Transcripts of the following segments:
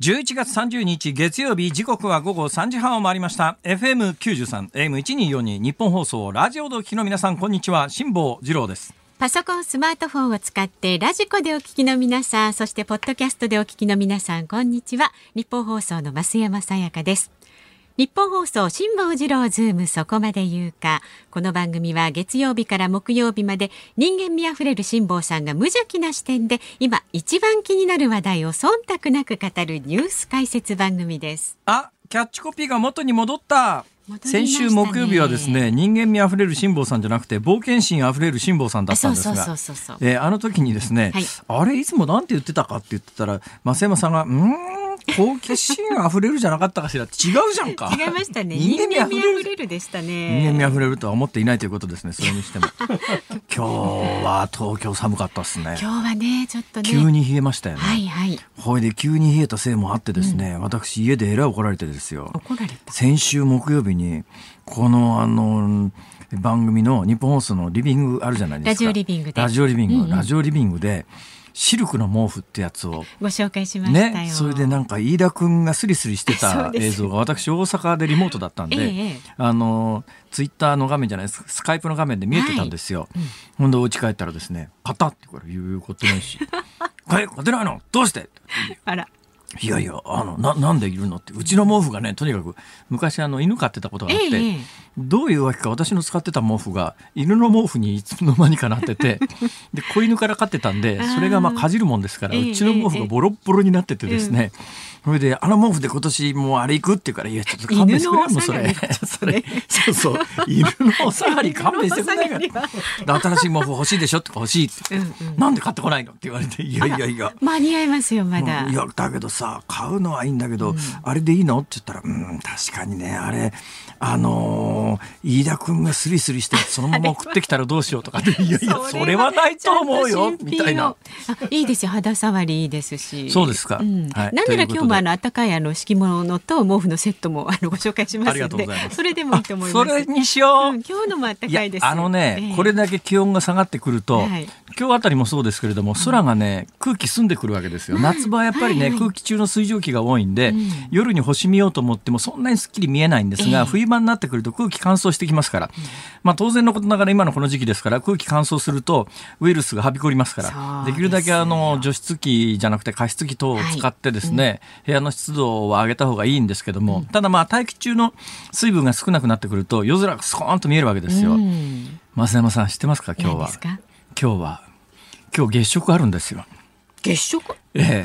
11月30日月曜日時刻は午後3時半を回りました。FM93 AM1242 ニッポン放送ラジオをお聞きの皆さんこんにちは。辛坊治郎です。パソコンスマートフォンを使ってラジコでお聞きの皆さんそしてポッドキャストでお聞きの皆さんこんにちは。ニッポン放送の増山さやかです。ニッポン放送辛坊治郎ズームそこまで言うか。この番組は月曜日から木曜日まで人間味あふれる辛坊さんが無邪気な視点で今一番気になる話題を忖度なく語るニュース解説番組です。あキャッチコピーが元に戻った。先週木曜日はですね人間味あふれる辛坊さんじゃなくて冒険心あふれる辛坊さんだったんですが。あの時にですね、はい、あれいつもなんて言ってたかって言ってたら増山さんが「うん好奇心あふれるじゃなかったかしら。違うじゃんか。違いましたね。人間味あふれる。でしたね。人間味あふれるとは思っていないということですねそれにしても。今日は東京寒かったですね。今日はねちょっとね。急に冷えましたよね。はいはい。ほいで急に冷えたせいもあってですね、うん、私家でえらい怒られてですよ。怒られた。先週木曜日にこのあの番組の日本放送のリビングあるじゃないですか。ラジオリビングで。ラジオリビング、うんうん、ラジオリビングでシルクの毛布ってやつを。ご紹介しましたねそれでなんか飯田君がスリスリしてた映像が私大阪でリモートだったんで、ええ、あのツイッターの画面じゃないです。スカイプの画面で見えてたんですよ、はいうん、ほんでお家帰ったらですね「買った!」って言うことないし 「買ってないの？どうして?」あらいやいや、あの、な、なんでいるのって、うちの毛布がね、とにかく、昔あの、犬飼ってたことがあって、ええ、どういうわけか私の使ってた毛布が、犬の毛布にいつの間にかなってて、で、子犬から飼ってたんで、それがまあかじるもんですから、うちの毛布がボロッボロになっててですね、それで、あの毛布で今年もうあれ行くって言うから、いや、ちょっと勘弁してくれもうそれ。それ、そうそう、犬のお下がり勘弁してくれないから。新しい毛布欲しいでしょとか欲しいって。うんうん、なんで買ってこないのって言われて、いやいやいや。間に合いますよ、まだ。いや、だけどさ、買うのはいいんだけど、うん、あれでいいの？って言ったら、うん、確かにね、あれ、あのー、飯田君がスリスリして そのまま送ってきたらどうしようとかいやいやそれはないと思うよみたいな。いいですよ肌触りいいですし。そうですか。うん、はい、なんなら今日もあの暖かいあの敷物と毛布のセットもあのご紹介しますので、それでもいいと思います。それにしよう。うん、今日のも暖かいです。あのね、えー、これだけ気温が下がってくると、はい、今日あたりもそうですけれども空がね空気澄んでくるわけですよ。夏場はやっぱりね、はいはい、空気中の水蒸気が多いんで、うん、夜に星見ようと思ってもそんなにすっきり見えないんですが、えー、冬場になってくると空気乾燥してきますから、まあ当然のことながら今のこの時期ですから空気乾燥するとウイルスがはびこりますからできるだけあの除湿機じゃなくて加湿器等を使ってですね、はいうん、部屋の湿度を上げた方がいいんですけども、うん、ただまあ大気中の水分が少なくなってくると夜空がスコーンと見えるわけですよ。増山さん知ってますか？今日は。今日は今日月食あるんですよ。月食？ええ、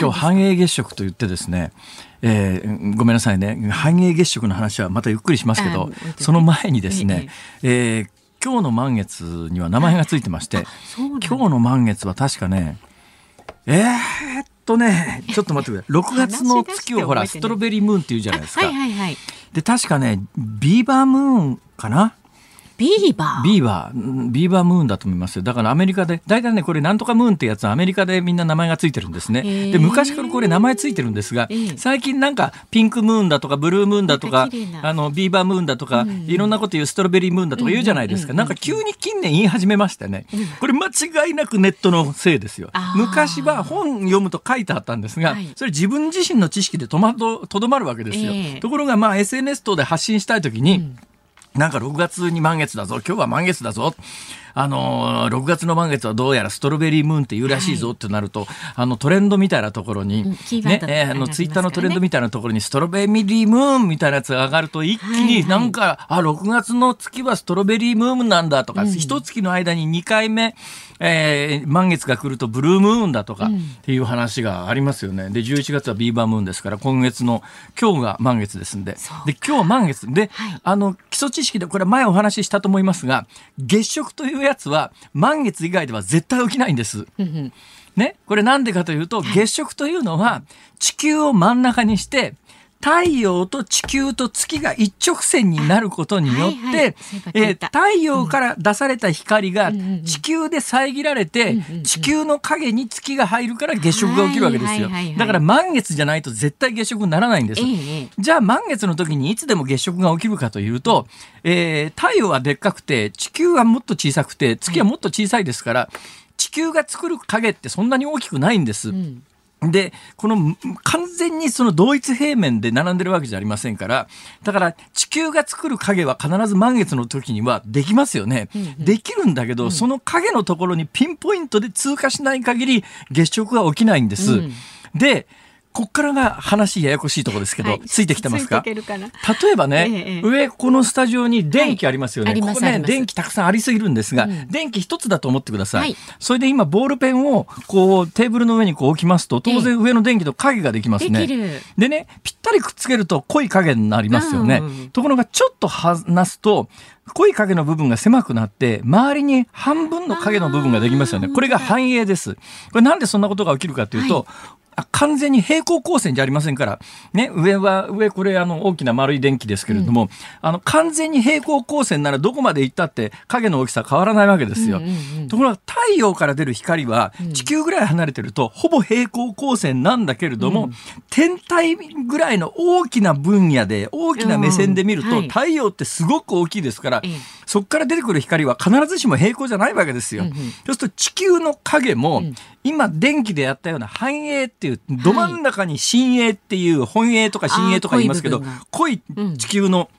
今日繁栄月食と言ってですね、えー、ごめんなさいね。繁栄月食の話はまたゆっくりしますけどその前にですね、ええ今日の満月には名前がついてまして今日の満月は確かねえー、っとねちょっと待ってください。6月の月をほらストロベリームーンっていうじゃないですか。はいはいはい、で確かねビーバームーンかな？ビーバービーバー、ビーバームーンだと思いますよ。だからアメリカで、大体ね、これなんとかムーンってやつはアメリカでみんな名前がついてるんですね。で、昔からこれ名前ついてるんですが、最近なんかピンクムーンだとかブルームーンだとか、あの、ビーバームーンだとか、いろんなこと言うストロベリームーンだとか言うじゃないですか。なんか急に近年言い始めましたね。これ間違いなくネットのせいですよ。昔は本読むと書いてあったんですが、それ自分自身の知識でとまと、とどまるわけですよ。ところがまあ SNS 等で発信したいときに、なんか6月に満月だぞ、今日は満月だぞ。あのー、6月の満月はどうやらストロベリームーンって言うらしいぞってなると、はい、あのトレンドみたいなところに、ね、えー、あのツイッターのトレンドみたいなところにストロベリームーンみたいなやつが上がると一気になんか、あ、6月の月はストロベリームーンなんだとか、一、うん、月の間に2回目、えー、満月が来るとブルームーンだとかっていう話がありますよね。で、11月はビーバームーンですから、今月の今日が満月ですんで。で、今日満月。で、はい、あの、基礎知識でこれ前お話ししたと思いますが、月食というやつは満月以外では絶対起きないんです。ね、これなんでかというと、月食というのは地球を真ん中にして、太陽と地球と月が一直線になることによって、はいはい、えー、太陽から出された光が地球で遮られて、地球の影に月が入るから月食が起きるわけですよ。だから満月じゃないと絶対月食にならないんです。じゃあ満月の時にいつでも月食が起きるかというと、えー、太陽はでっかくて、地球はもっと小さくて、月はもっと小さいですから、地球が作る影ってそんなに大きくないんです。うんで、この完全にその同一平面で並んでるわけじゃありませんから、だから地球が作る影は必ず満月の時にはできますよね。うんうん、できるんだけど、うん、その影のところにピンポイントで通過しない限り月食は起きないんです。うん、で、こっからが話ややこしいところですけど、はい、ついてきてますか？例えばね、ええ、上このスタジオに電気ありますよね、はい、ここね電気たくさんありすぎるんですが、うん、電気一つだと思ってください、はい、それで今ボールペンをこうテーブルの上にこう置きますと当然上の電気と影ができますね、でねぴったりくっつけると濃い影になりますよね、うん、ところがちょっと離すと濃い影の部分が狭くなって、周りに半分の影の部分ができますよね。これが反映です。これなんでそんなことが起きるかというと、はい完全に平行光線じゃありませんから、ね、上は、上これあの大きな丸い電気ですけれども、うん、あの完全に平行光線ならどこまで行ったって影の大きさ変わらないわけですよ。うんうんうん、ところが太陽から出る光は地球ぐらい離れてると、ほぼ平行光線なんだけれども、うん、天体ぐらいの大きな分野で大きな目線で見ると、太陽ってすごく大きいですから、そこから出てくる光は必ずしも平行じゃないわけですよ。うんうん、そうすると地球の影も、今電気でやったような反映っていうど真ん中に深影っていう本影とか深影とか言いますけど濃い地球の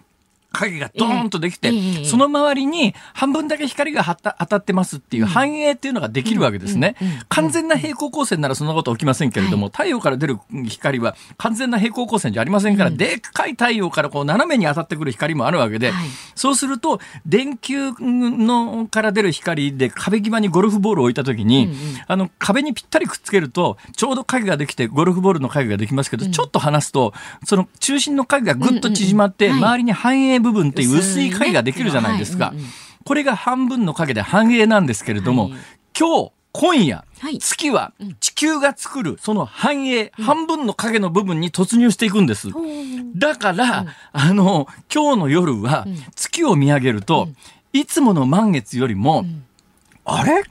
影がドーンとできて、えー、その周りに半分だけ光が当たってますっていう反映っていうのができるわけですね。完全な平行光線ならそんなこと起きませんけれども、はい、太陽から出る光は完全な平行光線じゃありませんから、うん、でっかい太陽からこう斜めに当たってくる光もあるわけで、はい、そうすると電球のから出る光で壁際にゴルフボールを置いた時に、あの壁にぴったりくっつけるとちょうど影ができてゴルフボールの影ができますけど、うん、ちょっと離すとその中心の影がぐっと縮まって、周りに反映部分っていう薄い影ができるじゃないですか。これが半分の影で半影なんですけれども、今日、今夜、月は地球が作るその半影、半分の影の部分に突入していくんです。だから、あの、今日の夜は月を見上げると、いつもの満月よりも、あれ？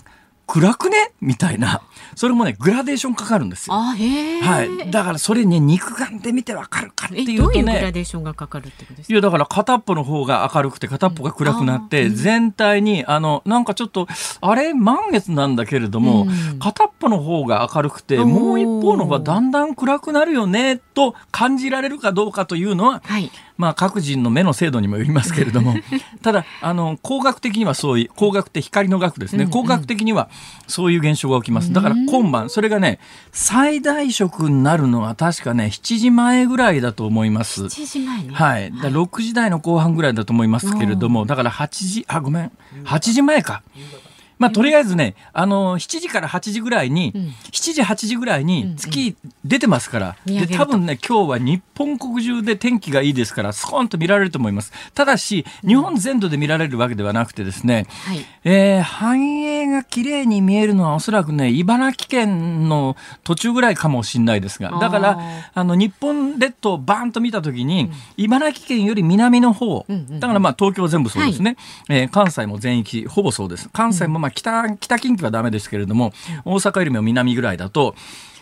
暗くね？みたいな。それもね、グラデーションかかるんですよ。はい。だからそれね、肉眼で見てわかるかっていうとね。どういうグラデーションがかかるってことですか？いや、だから片っぽの方が明るくて片っぽが暗くなって、うん、全体に、あの、なんかちょっと、あれ、満月なんだけれども、うん、片っぽの方が明るくて、もう一方の方がだんだん暗くなるよね、と感じられるかどうかというのは、はい、まあ、各人の目の精度にもよりますけれども。ただあの工学的にはそういう工学って光の学ですね、工学的にはそういう現象が起きます。だから今晩それがね最大色になるのは確かね7時前ぐらいだと思います。7時前ね。はい。だ6時台の後半ぐらいだと思いますけれども。だから8時あごめん。8時前か。まあ、とりあえずね、あの、7時から8時ぐらいに、うん、7時、8時ぐらいに月出てますから、うんうん、で、多分ね、今日は日本国中で天気がいいですから、スコーンと見られると思います。ただし、日本全土で見られるわけではなくてですね、はい、えー、繁栄が綺麗に見えるのはおそらくね、茨城県の途中ぐらいかもしれないですが、だから、あの、日本列島をバーンと見たときに、うん、茨城県より南の方、だからまあ東京全部そうですね、はい、えー、関西も全域、ほぼそうです。関西もまあ北、北近畿はダメですけれども、大阪よりも南ぐらいだと、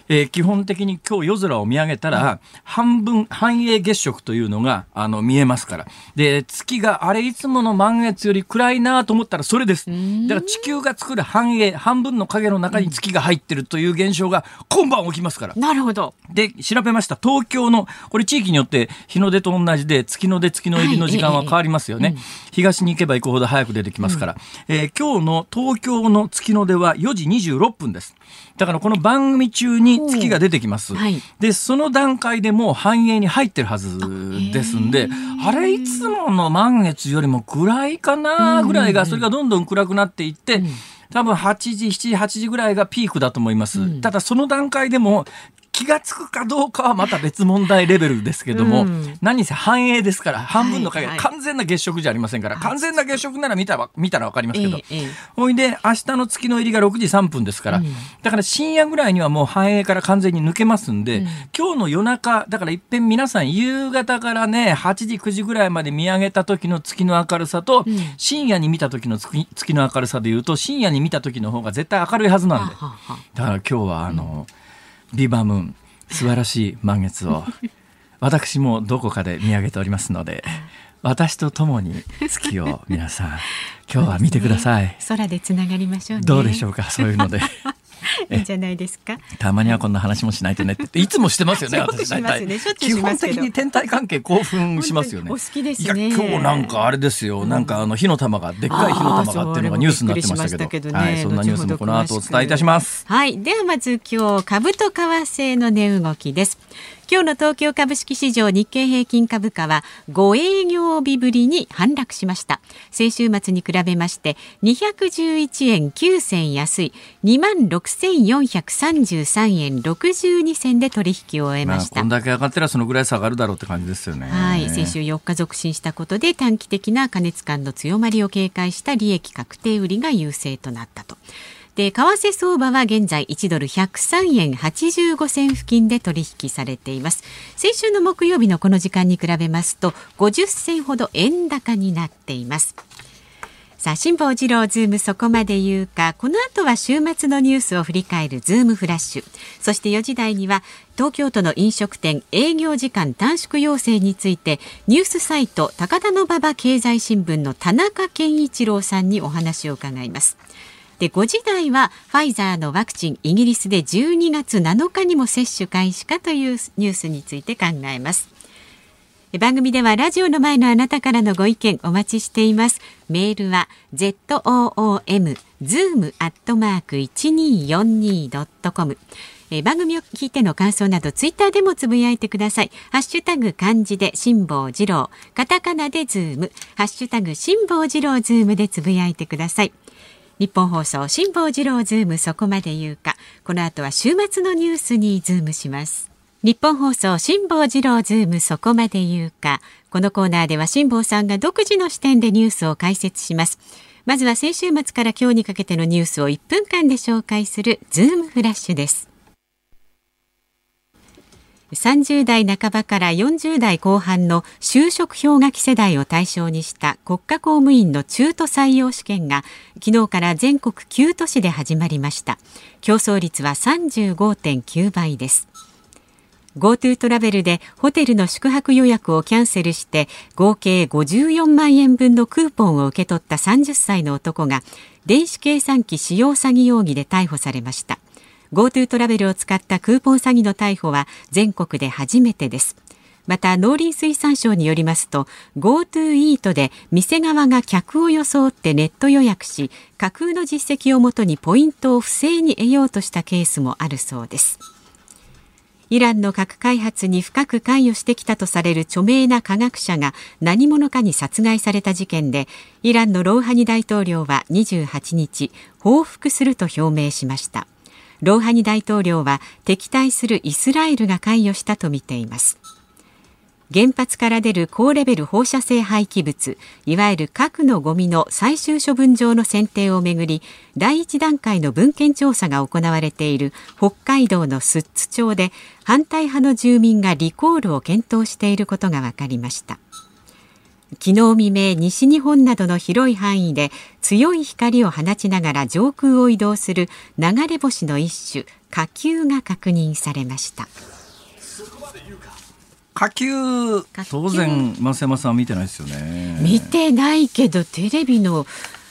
えー、基本的に今日夜空を見上げたら、半分、半影月食というのが、あの、見えますから。で、月があれいつもの満月より暗いなと思ったらそれです。だから地球が作る半影、半分の影の中に月が入ってるという現象が今晩起きますから。なるほど。で、調べました。東京の、これ地域によって日の出と同じで、月の出、月の入りの時間は変わりますよね。はいええ東に行けば行くほど早く出てきますから。うん、えー、今日の東京の月の出は4時26分です。だからこの番組中に月が出てきます。はい、で、その段階でもう繁栄に入ってるはずですんで、あれいつもの満月よりも暗いかなぐらいが、それがどんどん暗くなっていって、多分8時、7時、8時ぐらいがピークだと思います。うん、ただその段階でも気が付くかどうかはまた別問題レベルですけども、うん、何せ繁栄ですから半分の影、はいはい、完全な月食じゃありませんから、完全な月食なら見たら見たら分かりますけど、えー、ほいで明日の月の入りが6時3分ですから、うん、だから深夜ぐらいにはもう繁栄から完全に抜けますんで、うん、今日の夜中だからいっぺん皆さん夕方からね8時9時ぐらいまで見上げた時の月の明るさと、深夜に見た時の月月の明るさでいうと深夜に見た時の方が絶対明るいはずなんで。だから今日はあの、ビバムーン素晴らしい満月を私もどこかで見上げておりますので私と共に月を皆さん 今日は見てください、ね、空でつながりましょう、ね、どうでしょうかそういうのでいいんじゃないですか？たまにはこんな話もしないとねっていつもしてますよね。私大体、ね、基本的に天体関係興奮しますよね。お好きですね。今日なんかあれですよ。なんかあの火の玉がでっかい火の玉がっていうのがニュースになってましたけど、ね、はい、そんなニュースもこの後お伝えいたします。はい、ではまず今日株と為替の値動きです。今日の東京株式市場日経平均株価は5営業日ぶりに反落しました。先週末に比べまして211円9銭安い2万6433円62銭で取引を終えました、まあ、こんだけ上がってらそのぐらい下がるだろうって感じですよね。はい先週4日続伸したことで短期的な過熱感の強まりを警戒した利益確定売りが優勢となったとで為替相場は現在1ドル103円85銭付近で取引されています。先週の木曜日のこの時間に比べますと50銭ほど円高になっています。さあ辛坊治郎ズームそこまで言うか。この後は週末のニュースを振り返るズームフラッシュ。そして4時台には東京都の飲食店営業時間短縮要請についてニュースサイト高田馬場経済新聞の田中健一郎さんにお話を伺います。で5時台はファイザーのワクチンイギリスで12月7日にも接種開始かというニュースについて考えます。番組ではラジオの前のあなたからのご意見お待ちしています。メールは zoom zoom アットマーク 1242.com 番組を聞いての感想などツイッターでもつぶやいてください。ハッシュタグ漢字で辛坊治郎、カタカナでズーム、ハッシュタグ辛坊治郎ズームでつぶやいてください。ニッポン放送辛坊治郎ズームそこまで言うか。この後は週末のニュースにズームします。ニッポン放送辛坊治郎ズームそこまで言うか。このコーナーでは辛坊さんが独自の視点でニュースを解説します。まずは先週末から今日にかけてのニュースを1分間で紹介するズームフラッシュです。30代半ばから40代後半の就職氷河期世代を対象にした国家公務員の中途採用試験が昨日から全国9都市で始まりました。競争率は35.9倍です。GoTo トラベルでホテルの宿泊予約をキャンセルして合計54万円分のクーポンを受け取った30歳の男が電子計算機使用詐欺容疑で逮捕されました。GoTo トラベルを使ったクーポン詐欺の逮捕は全国で初めてです。また農林水産省によりますと GoTo イートで店側が客を装ってネット予約し架空の実績をもとにポイントを不正に得ようとしたケースもあるそうです。イランの核開発に深く関与してきたとされる著名な科学者が何者かに殺害された事件でイランのロウハニ大統領は28日報復すると表明しました。ローハニ大統領は敵対するイスラエルが関与したとみています。原発から出る高レベル放射性廃棄物いわゆる核のゴミの最終処分場の選定をめぐり第一段階の文献調査が行われている北海道の寿都町で反対派の住民がリコールを検討していることが分かりました。昨日未明西日本などの広い範囲で強い光を放ちながら上空を移動する流れ星の一種火球が確認されました。火球当然増山さん見てないですよね。見てないけどテレビの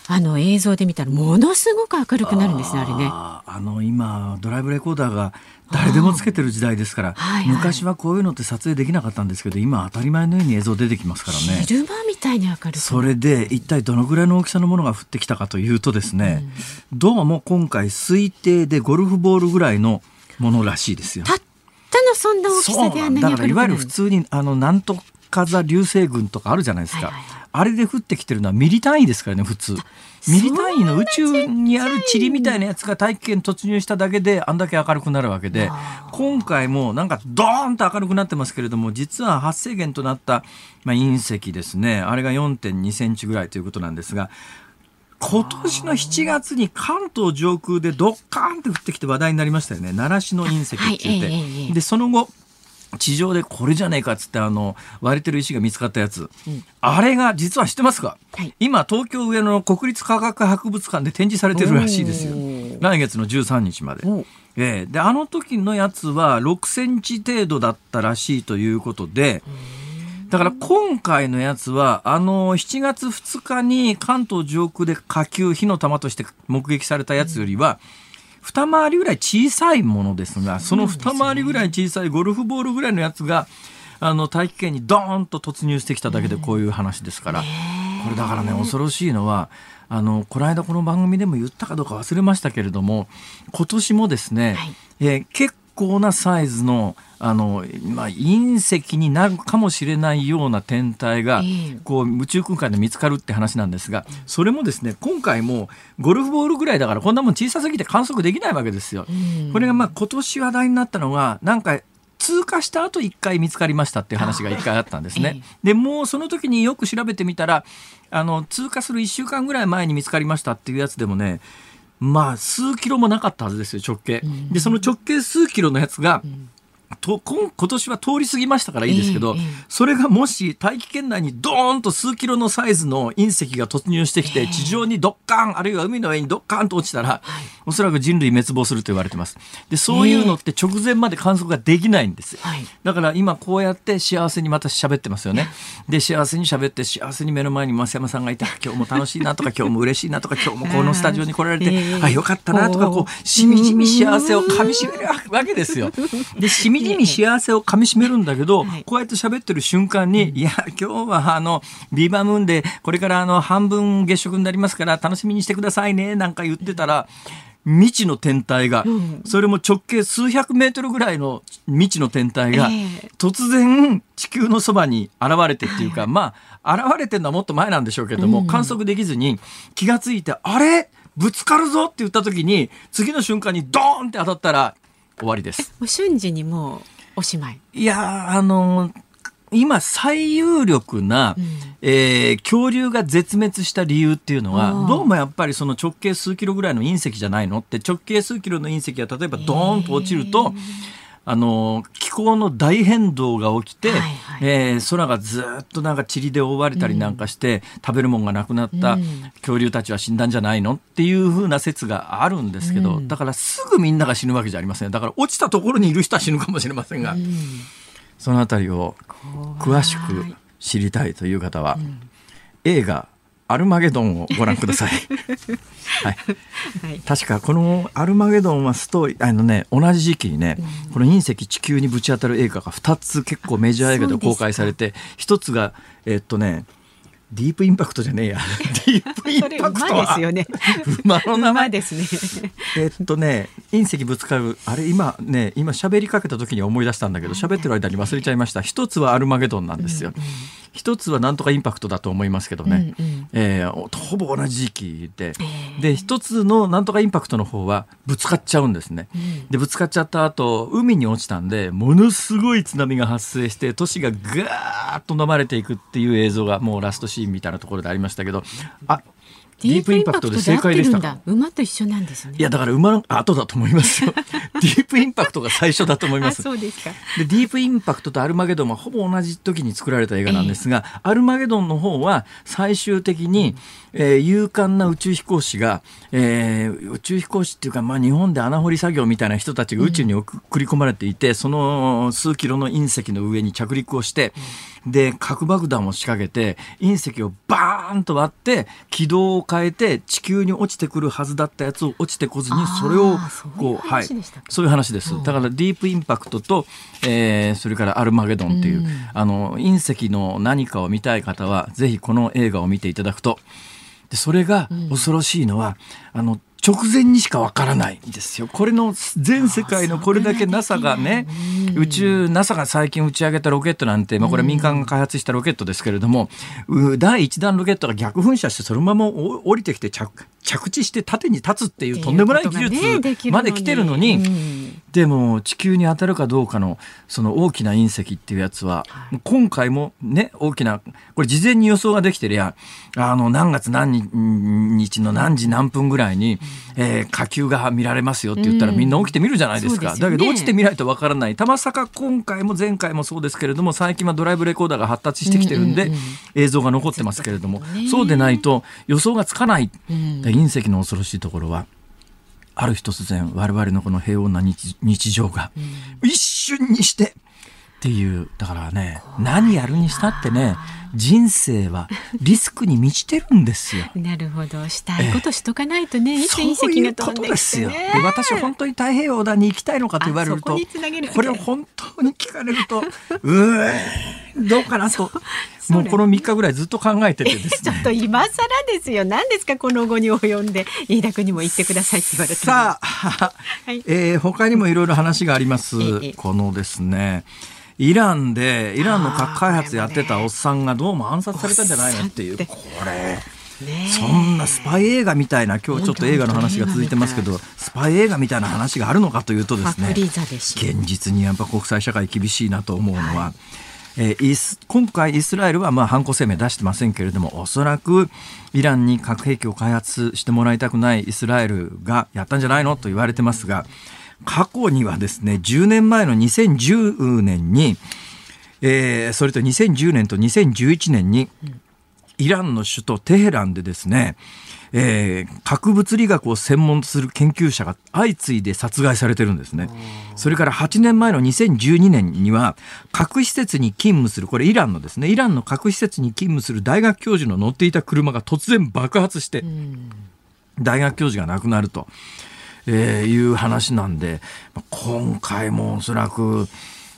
あの映像で見たらものすごく明るくなるんですねあれね。あの今ドライブレコーダーが誰でもつけてる時代ですから、はいはい、昔はこういうのって撮影できなかったんですけど今当たり前のように映像出てきますからね。昼間みたいに明るくそれで一体どのぐらいの大きさのものが降ってきたかというとですね、うん、どうも今回推定でゴルフボールぐらいのものらしいですよたったのそんな大きさであんなにだからいわゆる普通にあのなんと座流星群とかあるじゃないですか、はいはいはい、あれで降ってきてるのはミリ単位ですからね普通。ミリ単位の宇宙にある塵みたいなやつが大気圏突入しただけであんだけ明るくなるわけで今回もなんかドーンと明るくなってますけれども実は発生源となった、まあ、隕石ですね。あれが4.2センチぐらいということなんですが今年の7月に関東上空でドッカーンって降ってきて話題になりましたよね。習志野隕石って言って、はい、でその後地上でこれじゃねえかっつってあの割れてる石が見つかったやつ、うん、あれが実は知ってますか、はい、今東京上野の国立科学博物館で展示されてるらしいですよ。来月の13日まで。えー、であの時のやつは6センチ程度だったらしいということで。だから今回のやつは、あの、7月2日に関東上空で火球、火の玉として目撃されたやつよりは、うん二回りぐらい小さいものですが、その二回りぐらい小さいゴルフボールぐらいのやつが、あの、大気圏にドーンと突入してきただけでこういう話ですから、これだからね、恐ろしいのは、あの、この間この番組でも言ったかどうか忘れましたけれども、今年もですね、はい、えー、結構なサイズのあの、まあ、隕石になるかもしれないような天体が、こう宇宙空間で見つかるって話なんですが、それもですね今回もゴルフボールぐらいだからこんなもん小さすぎて観測できないわけですよ。これがまあ今年話題になったのがなんか通過した後1回見つかりましたっていう話が1回あったんですね。でもうその時によく調べてみたらあの通過する1週間ぐらい前に見つかりましたっていうやつでもねまあ数キロもなかったはずですよ直径。でその直径数キロのやつが、と今今年は通り過ぎましたからいいですけど、えーえー、それがもし大気圏内にドーンと数キロのサイズの隕石が突入してきて、地上にドッカンあるいは海の上にドッカンと落ちたら、はい、おそらく人類滅亡すると言われてます。でそういうのって直前まで観測ができないんです、はい、だから今こうやって幸せにまた喋ってますよね。で幸せに喋って幸せに目の前に増山さんがいて 今日も楽しいなとか今日も嬉しいなとか今日もこのスタジオに来られて、えー、あよかったなとかこうしみじみ幸せをかみしめるわけですよ。でしみじみ幸せをかみしめるんだけど、はい、こうやって喋ってる瞬間に、いや、今日はあの、ビーバームーンで、これからあの、半分月食になりますから、楽しみにしてくださいね、なんか言ってたら、未知の天体が、それも直径数百メートルぐらいの未知の天体が、突然地球のそばに現れてっていうか、まあ、現れてるのはもっと前なんでしょうけども、観測できずに気がついて、あれ？ぶつかるぞって言った時に、次の瞬間にドーンって当たったら終わりです。もう瞬時にもうおしまい。いやあの今最有力な、うん、えー、恐竜が絶滅した理由っていうのはどうもやっぱりその直径数キロぐらいの隕石じゃないの？って直径数キロの隕石が例えばドーンと落ちると、えー、あの気候の大変動が起きて、はいはい、えー、空がずっとなんか塵で覆われたりなんかして、うん、食べるもんがなくなった恐竜たちは死んだんじゃないのっていうふうな説があるんですけど、うん、だからすぐみんなが死ぬわけじゃありませんだから落ちたところにいる人は死ぬかもしれませんが。うん。そのあたりを詳しく知りたいという方は、映画アルマゲドンをご覧ください。はい、はい、確かこのアルマゲドンはストーリーあのね同じ時期にね、うん、この隕石地球にぶち当たる映画が2つ結構メジャー映画で公開されて1つがえっとねディープインパクトじゃねえや。ディープインパクトは。ですよね。馬の名前ですね。えっとね、隕石ぶつかる、あれ今ね、今喋りかけた時に思い出したんだけど、喋ってる間に忘れちゃいました。一つはアルマゲドンなんですよ。うんうん一つはなんとかインパクトだと思いますけどね、うんうん、えー、ほぼ同じ時期で、えー、で一つのなんとかインパクトの方はぶつかっちゃうんですね、うん、でぶつかっちゃった後海に落ちたんでものすごい津波が発生して都市がガーッと飲まれていくっていう映像がもうラストシーンみたいなところでありましたけどあディープインパクトで正解でしたか？馬と一緒なんですね。いやだから馬の後だと思いますよ。ディープインパクトが最初だと思います。そうですか。でディープインパクトとアルマゲドンはほぼ同じ時に作られた映画なんですが、えー、アルマゲドンの方は最終的に、えー、勇敢な宇宙飛行士が、えー、宇宙飛行士っていうか、まあ、日本で穴掘り作業みたいな人たちが宇宙に送り込まれていて、うん、その数キロの隕石の上に着陸をして、うん、で核爆弾を仕掛けて隕石をバーンと割って軌道を変えて地球に落ちてくるはずだったやつを落ちてこずにそれをこうはい。そういう話です。だからディープインパクトと、えー、それからアルマゲドンっていう、うん、あの隕石の何かを見たい方はぜひこの映画を見ていただくと。でそれが恐ろしいのは、うん、あの直前にしかわからないんですよ。これの全世界のこれだけ NASA がね、宇宙 NASA が最近打ち上げたロケットなんて、まあ、これ民間が開発したロケットですけれども、第1弾ロケットが逆噴射してそのまま降りてきて着着地して縦に立つっていうとんでもない技術まで来てるのに、でも地球に当たるかどうかのその大きな隕石っていうやつは、今回もね大きなこれ事前に予想ができてりゃあの何月何日の何時何分ぐらいに、えー、火球が見られますよって言ったらみんな起きてみるじゃないですか、だけど落ちてみないとわからない。たまさか今回も前回もそうですけれども最近はドライブレコーダーが発達してきてるんで、映像が残ってますけれども、そうでないと予想がつかない、隕石の恐ろしいところはある日突然我々のこの平穏な日常が一瞬にしてっていうだからね何やるにしたってね人生はリスクに満ちてるんですよ。なるほど。したいことしとかないとね、いつ隕石が飛んできて、ね、で私本当に太平洋横断に行きたいのかと言われるとこれを本当に聞かれるとうえどうかなと。もうこの3日ぐらいずっと考えててです、ね、ちょっと今更ですよ。何ですかこの後に及んで。飯田君にも言ってくださいって言われてさあ、はい、えー、他にもいろいろ話があります、このですねイランでイランの核開発やってたおっさんがどうも暗殺されたんじゃないのっていう。これ。そんなスパイ映画みたいな今日ちょっと映画の話が続いてますけどスパイ映画みたいな話があるのかというとですね現実にやっぱ国際社会厳しいなと思うのは、えー、今回イスラエルはまあ犯行声明出してませんけれどもおそらくイランに核兵器を開発してもらいたくないイスラエルがやったんじゃないのと言われてますが過去にはですね、10年前の2010年に、えー、それと2010年と2011年に、イランの首都テヘランでですね、えー、核物理学を専門とする研究者が相次いで殺害されてるんですね。それから8年前の2012年には核施設に勤務するこれイランのですねイランの核施設に勤務する大学教授の乗っていた車が突然爆発して大学教授が亡くなると。えー、いう話なんで今回もおそらく。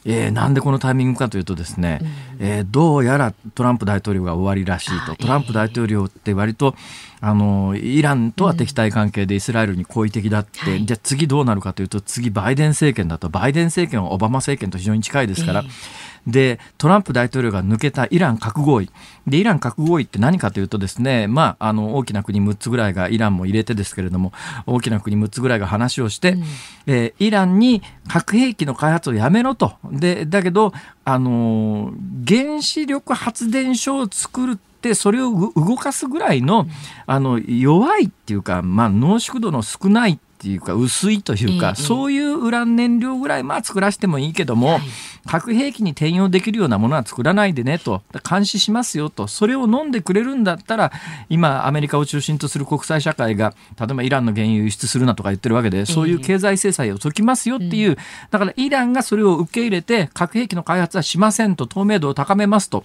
えー、なんでこのタイミングかというとですね、うん、えー、どうやらトランプ大統領が終わりらしいと。トランプ大統領って割とあのイランとは敵対関係でイスラエルに好意的だって、うん、じゃあ次どうなるかというと次バイデン政権だと。バイデン政権はオバマ政権と非常に近いですから、えーでトランプ大統領が抜けたイラン核合意。でイラン核合意って何かというとですね、まあ、あの大きな国6つぐらいがイランも入れてですけれども大きな国6つぐらいが話をして、うん、えー、イランに核兵器の開発をやめろと。でだけどあの原子力発電所を作るってそれを動かすぐらいのあの弱いっていうか、まあ、濃縮度の少ないっていうか薄いというか、えー、そういうウラン燃料ぐらいまあ作らせてもいいけども、はい、核兵器に転用できるようなものは作らないでねと監視しますよと。それを飲んでくれるんだったら今アメリカを中心とする国際社会が例えばイランの原油輸出するなとか言ってるわけでそういう経済制裁を解きますよっていう、だからイランがそれを受け入れて核兵器の開発はしませんと透明度を高めますと。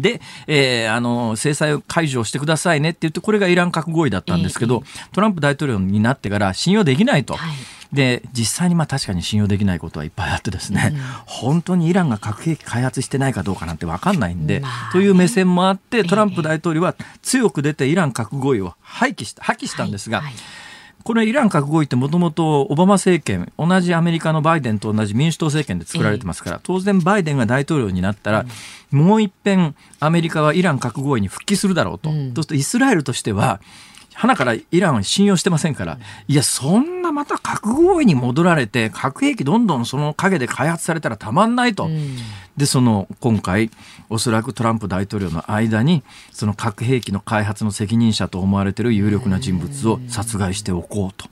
で、えー、あの、制裁を解除してくださいねって言って、これがイラン核合意だったんですけど、えー、トランプ大統領になってから信用できないと。はい。で実際にまあ確かに信用できないことはいっぱいあってですね、うん、本当にイランが核兵器開発してないかどうかなんて分かんないんで、まあ、という目線もあってトランプ大統領は強く出てイラン核合意を廃棄した破棄したんですが、はいはいこれイラン核合意ってもともとオバマ政権同じアメリカのバイデンと同じ民主党政権で作られてますから、当然バイデンが大統領になったら、もう一遍アメリカはイラン核合意に復帰するだろうと、そうするとイスラエルとしては花からイランは信用してませんから、いや、そんなまた核合意に戻られて、核兵器どんどんその陰で開発されたらたまんないと。うん、で、その、今回、おそらくトランプ大統領の間に、その核兵器の開発の責任者と思われている有力な人物を殺害しておこうと。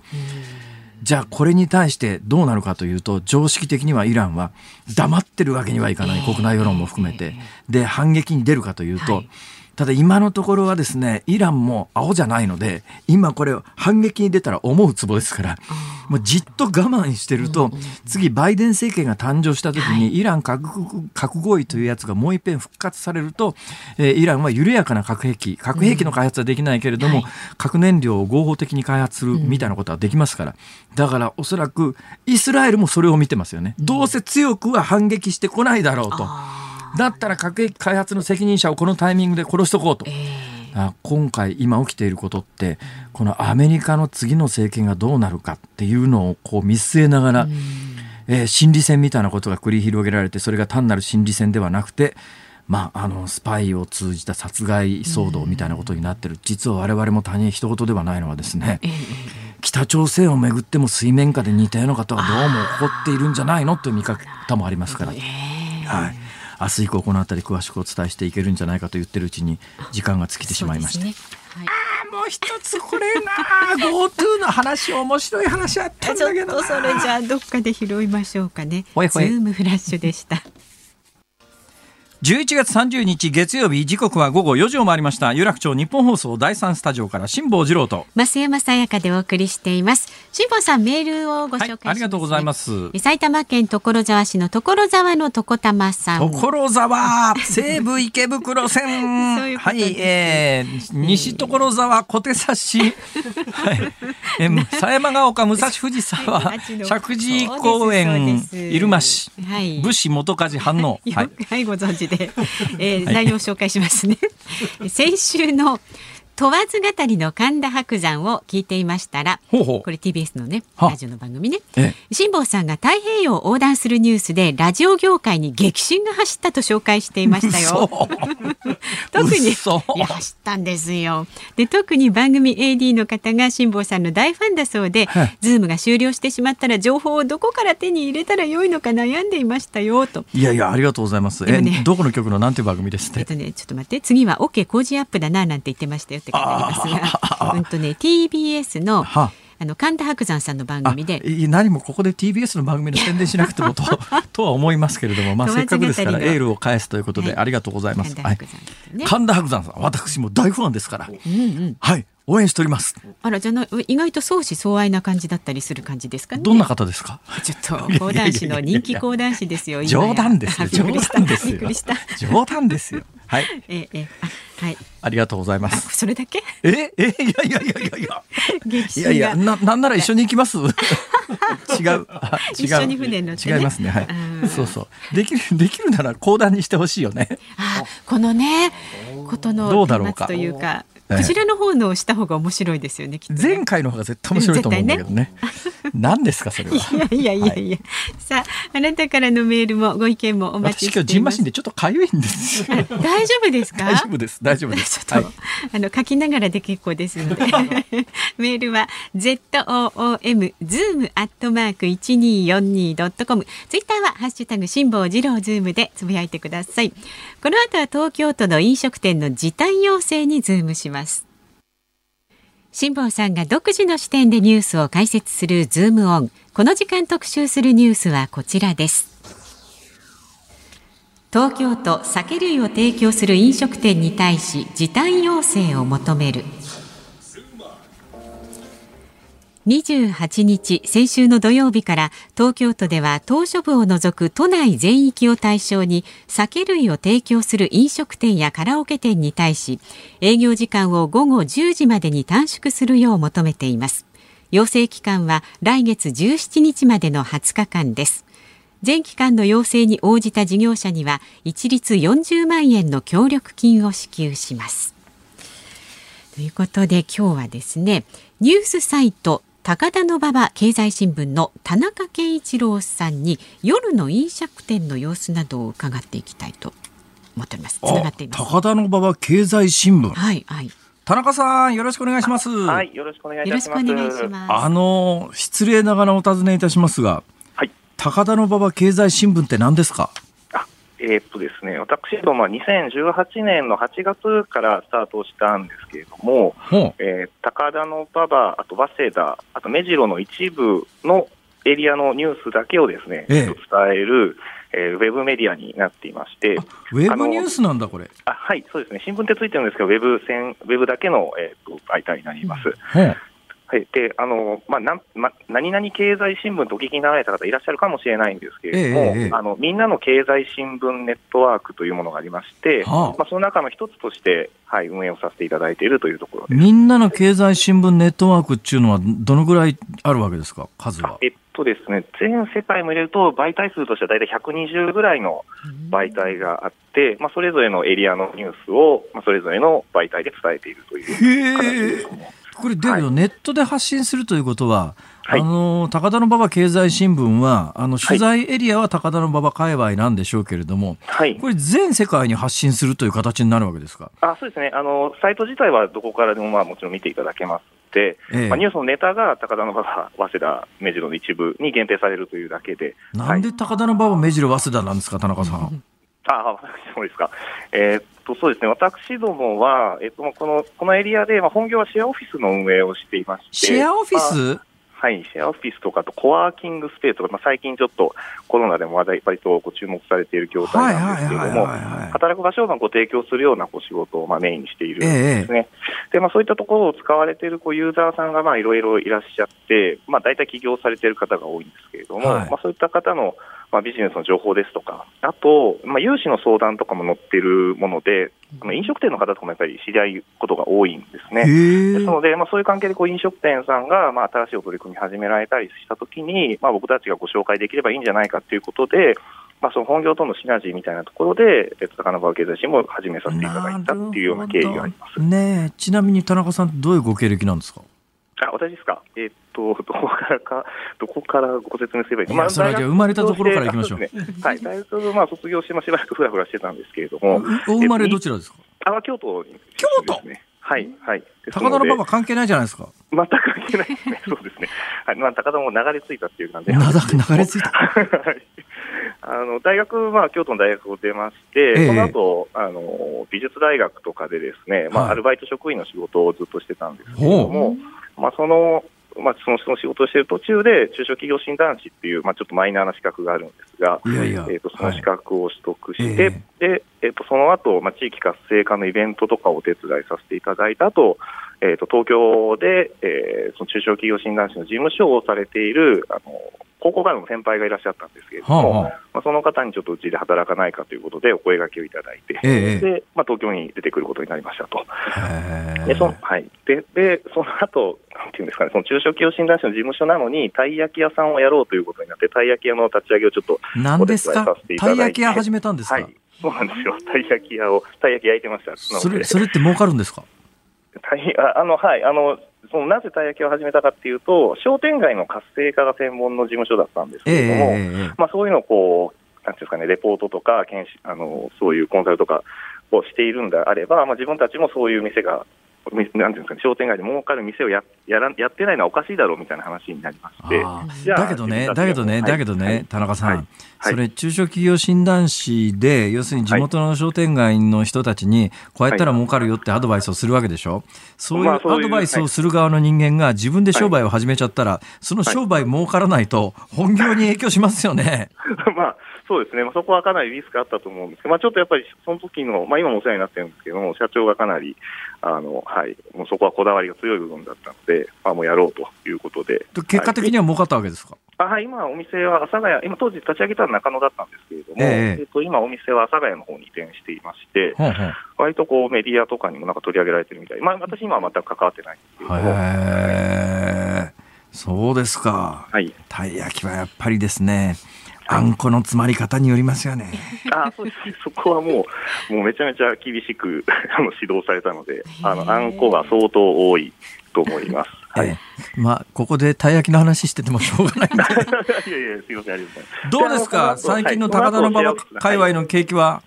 じゃあこれに対してどうなるかというと常識的にはイランは黙ってるわけにはいかない国内世論も含めて。で反撃に出るかというと、ただ今のところはですね、イランも青じゃないので、今これ反撃に出たら思うツボですから、もうじっと我慢してると、次バイデン政権が誕生した時に、イラン核核合意というやつがもう一遍復活されると、えー、イランは緩やかな核兵器、核兵器の開発はできないけれども、核燃料を合法的に開発するみたいなことはできますから、だからおそらくイスラエルもそれを見てますよね。どうせ強くは反撃してこないだろうと。だったら核兵器開発の責任者をこのタイミングで殺しとこうと。えー今回今起きていることってこのアメリカの次の政権がどうなるかっていうのをこう見据えながら、えー、心理戦みたいなことが繰り広げられてそれが単なる心理戦ではなくてまあ、あのスパイを通じた殺害騒動みたいなことになってる、実は我々も他人一言ではないのはですね、北朝鮮をめぐっても水面下で似たようなことがどうも起こっているんじゃないのという見方もありますから。はい明日以降この辺り詳しくお伝えしていけるんじゃないかと言ってるうちに時間が尽きてしまいました。ねはい、あもう一つこれな GoTo の話面白い話あったんだけどそれじゃあどっかで拾いましょうかね。ほいほいズームフラッシュでした。11月30日月曜日時刻は午後4時を回りました。有楽町日本放送第三スタジオから辛坊治郎と。増山さやかでお送りしています。辛坊さんメールをご紹介ねはい、ありがとうございます。埼玉県所沢市の所沢の所玉さん。所沢西武池袋線。はい、えー、西所沢小手差し。はい。え狭山ヶ丘武蔵藤沢 石神井公園入間市、はい、武士元梶反応はい、はい、ご存知で、えー、内容を紹介しますね。先週の問わず語りの神田伯山を聞いていましたらこれ TBS のねラジオの番組ね。辛坊さんが太平洋を横断するニュースでラジオ業界に激震が走ったと紹介していましたよ。特に走ったんですよ。で特に番組 AD の方が辛坊さんの大ファンだそうで、ズームが終了してしまったら情報をどこから手に入れたらよいのか悩んでいましたよと。いやいやありがとうございます、ね、えどこの局のなんて番組ですえっとねちょっと待って次は OK 工事アップだななんて言ってましたよって書いてありますが、うんとね TBS のあ。の神田伯山さんの番組で何もここで TBS の番組の宣伝しなくてもと とは思いますけれども、まあ、せっかくですからエールを返すということで、ありがとうございます。神田伯山さん私も大ファンですから、うんうん、はい応援しております。あらじゃ意外と相思相愛な感じだったりする感じですかね。どんな方ですか？ちょっと講談師の人気講談師ですよ。冗談ですよ。冗談ですよ。冗談ですよ。はい。ええはい。ありがとうございます。それだけ？ええいやいやいやいやいや。いやいやななんなら一緒に行きます？違う。一緒に船乗って、違いますね。はい。そうそう。できるできるなら講談にしてほしいよね。あこのねことのどうだろうかというか。こちらの方のした方が面白いですよね。ね前回の方が絶対面白いと思うんだけどね。何ですかそれは？いやいやいやいや。はい、さああなたからのメールもご意見もお待ちしています。今日ジンマシンでちょっと痒いんです大丈夫ですか？大丈夫です大丈夫です。ちょっと、はい、あの書きながらで結構ですので メールは z o o m zoom アットマーク一二四二ドットコム。ツイッターはハッシュタグ辛坊治郎ズームでつぶやいてください。この後は東京都の飲食店の時短要請にズームします。辛坊さんが独自の視点でニュースを解説するズームオン。この時間特集するニュースはこちらです。東京都酒類を提供する飲食店に対し時短要請を求める。28日、先週の土曜日から東京都では島しょ部を除く都内全域を対象に酒類を提供する飲食店やカラオケ店に対し営業時間を午後10時までに短縮するよう求めています。要請期間は来月17日までの20日間です。全期間の要請に応じた事業者には一律40万円の協力金を支給します。ということで今日はですねニュースサイト高田馬場経済新聞の田中圭一郎さんに夜の飲食店の様子などを伺っていきたいと思っております。つながっています。高田馬場経済新聞。はいはい。田中さん、よろしくお願いします。はい、よろしくお願いします。よろしくお願いします。あの、失礼ながらお尋ねいたしますが、はい。高田馬場経済新聞って何ですか？えー、っとですね、私どもは2018年の8月からスタートしたんですけれども、えー、高田の馬場、あと早稲田、あと目白の一部のエリアのニュースだけをですね、ええ、伝える、えー、ウェブメディアになっていまして、ウェブニュースなんだ、これ。あはい、そうですね、新聞ってついてるんですけど、ウェブ線ウェブだけの、えーと、媒体になります。はい、であのまあなま、何々経済新聞とお聞きになられた方いらっしゃるかもしれないんですけれども、ええ、あのみんなの経済新聞ネットワークというものがありまして、はあ、まあ、その中の一つとして、はい、運営をさせていただいているというところみんなの経済新聞ネットワークっていうのは、どのぐらいあるわけですか、数は？えっととですね、全世界も入れると、媒体数としては大体120ぐらいの媒体があって、まあ、それぞれのエリアのニュースを、まあ、それぞれの媒体で伝えているという形ですね。これ、だけど、ネットで発信するということは、はい、あの高田馬場経済新聞はあの取材エリアは高田馬場界隈なんでしょうけれども、はい、これ全世界に発信するという形になるわけですか？あそうですね。あのサイト自体はどこからでもまあもちろん見ていただけます。で、ええ、まあ、ニュースのネタが高田馬場、早稲田、目白の一部に限定されるというだけで。なんで高田馬場、目白、早稲田なんですか、田中さん。あ私もですか。えー、っと、そうですね、私どもは、えっと、この、このエリアで、まあ、本業はシェアオフィスの運営をしていまして。シェアオフィス、まあはい、シェアオフィスとかとコワーキングスペースとか、まあ、最近ちょっとコロナでも話題、割とご注目されている業態なんですけれども、働く場所をご提供するようなご仕事をまあメインにしているんですね。ええ、で、まあ、そういったところを使われているこうユーザーさんがまあいろいろいらっしゃって、まあ、大体起業されている方が多いんですけれども、はい、まあ、そういった方のまあ、ビジネスの情報ですとか、あと、まあ、融資の相談とかも載っているもので、飲食店の方とかもやっぱり知り合いことが多いんですね。ですので、まあ、そういう関係でこう飲食店さんが、まあ、新しいお取り組み始められたりしたときに、まあ、僕たちがご紹介できればいいんじゃないかということで、まあ、その本業とのシナジーみたいなところで、高輪経済新も始めさせていただいたっていうような経緯があります。ねちなみに田中さん、どういうご経歴なんですか？あ私ですか、えー、っと、どこからか、どこからご説明すればいい？か、まあ、それはじゃ生まれたところからいきましょう。うね、はい、大学まあ卒業して、まあ、しばらくふらふらしてたんですけれども、お生まれどちらですか？あ京都、ね、京都？はい、はい。高田の馬場関係ないじゃないですか。全く関係ないですね。そうですね。はい、まあ、高田も流れ着いたっていう感じで。流れ着いた？はい。あの、大学、まあ、京都の大学を出まして、えその後、あの、美術大学とかでですね、まあ、アルバイト職員の仕事をずっとしてたんですけれども、まあ、その、まあ、そのその仕事をしている途中で、中小企業診断士っていう、まあ、ちょっとマイナーな資格があるんですが、いやいやえーと、その資格を取得して、はい、でえーと、その後、まあ地域活性化のイベントとかをお手伝いさせていただいた後、えーと、東京で、えー、その中小企業診断士の事務所をされているあの高校からの先輩がいらっしゃったんですけれども、はあはあ、まあ、その方にちょっとうちで働かないかということでお声がけをいただいて、ええ、でまあ、東京に出てくることになりましたと。でそはい、ででその後なんていうんですかね、その中小企業診断士の事務所なのに、たい焼き屋さんをやろうということになって、たい焼き屋の立ち上げをちょっとお手伝いさせていただいて。たい焼き屋始めたんですか、はい、そうなんですよ、たい焼き屋を、たい焼き焼いてました。それそれって儲かるんですか？たいあのはい。あのそのなぜたい焼きを始めたかっていうと、商店街の活性化が専門の事務所だったんですけれども、えー、まあ、そういうのをこう、なんていうんですかね、レポートとか、あのそういうコンサルとかをしているんであれば、まあ、自分たちもそういう店がなんていうんですかね、商店街で儲かる店をややらやってないのはおかしいだろうみたいな話になりまして、だけどね、だけどね、だけどね、田中さん、それ、中小企業診断士で、要するに地元の商店街の人たちに、こうやったら儲かるよってアドバイスをするわけでしょ、そういうアドバイスをする側の人間が自分で商売を始めちゃったら、その商売儲からないと、本業に影響しますよね。まあそうですね、まあ、そこはかなりリスクあったと思うんですけど、まあ、ちょっとやっぱりその時の、まあ、今もお世話になってるんですけども、社長がかなり、あのはい、もうそこはこだわりが強い部分だったので、まあ、もうやろうということで。結果的には儲かったわけですか、はい、あ今、お店は阿佐ヶ谷、今、当時立ち上げたのは中野だったんですけれども、えー、えっと、今、お店は阿佐ヶ谷の方に移転していまして、はは割とこうメディアとかにもなんか取り上げられてるみたい、まあ、私、今は全く関わってないんですけれど。も。へそうですか、はい、たい焼きはやっぱりですね、あんこの詰まり方によりますよね。あそうですそこはもう、もうめちゃめちゃ厳しく あの指導されたので、あのあんこが相当多いと思います。はい、えー、まあ、ここでたい焼きの話しててもしょうがないんで。いやいや、すみません、ありがとうございます。どうですか、最近の高田馬場界隈の景気は？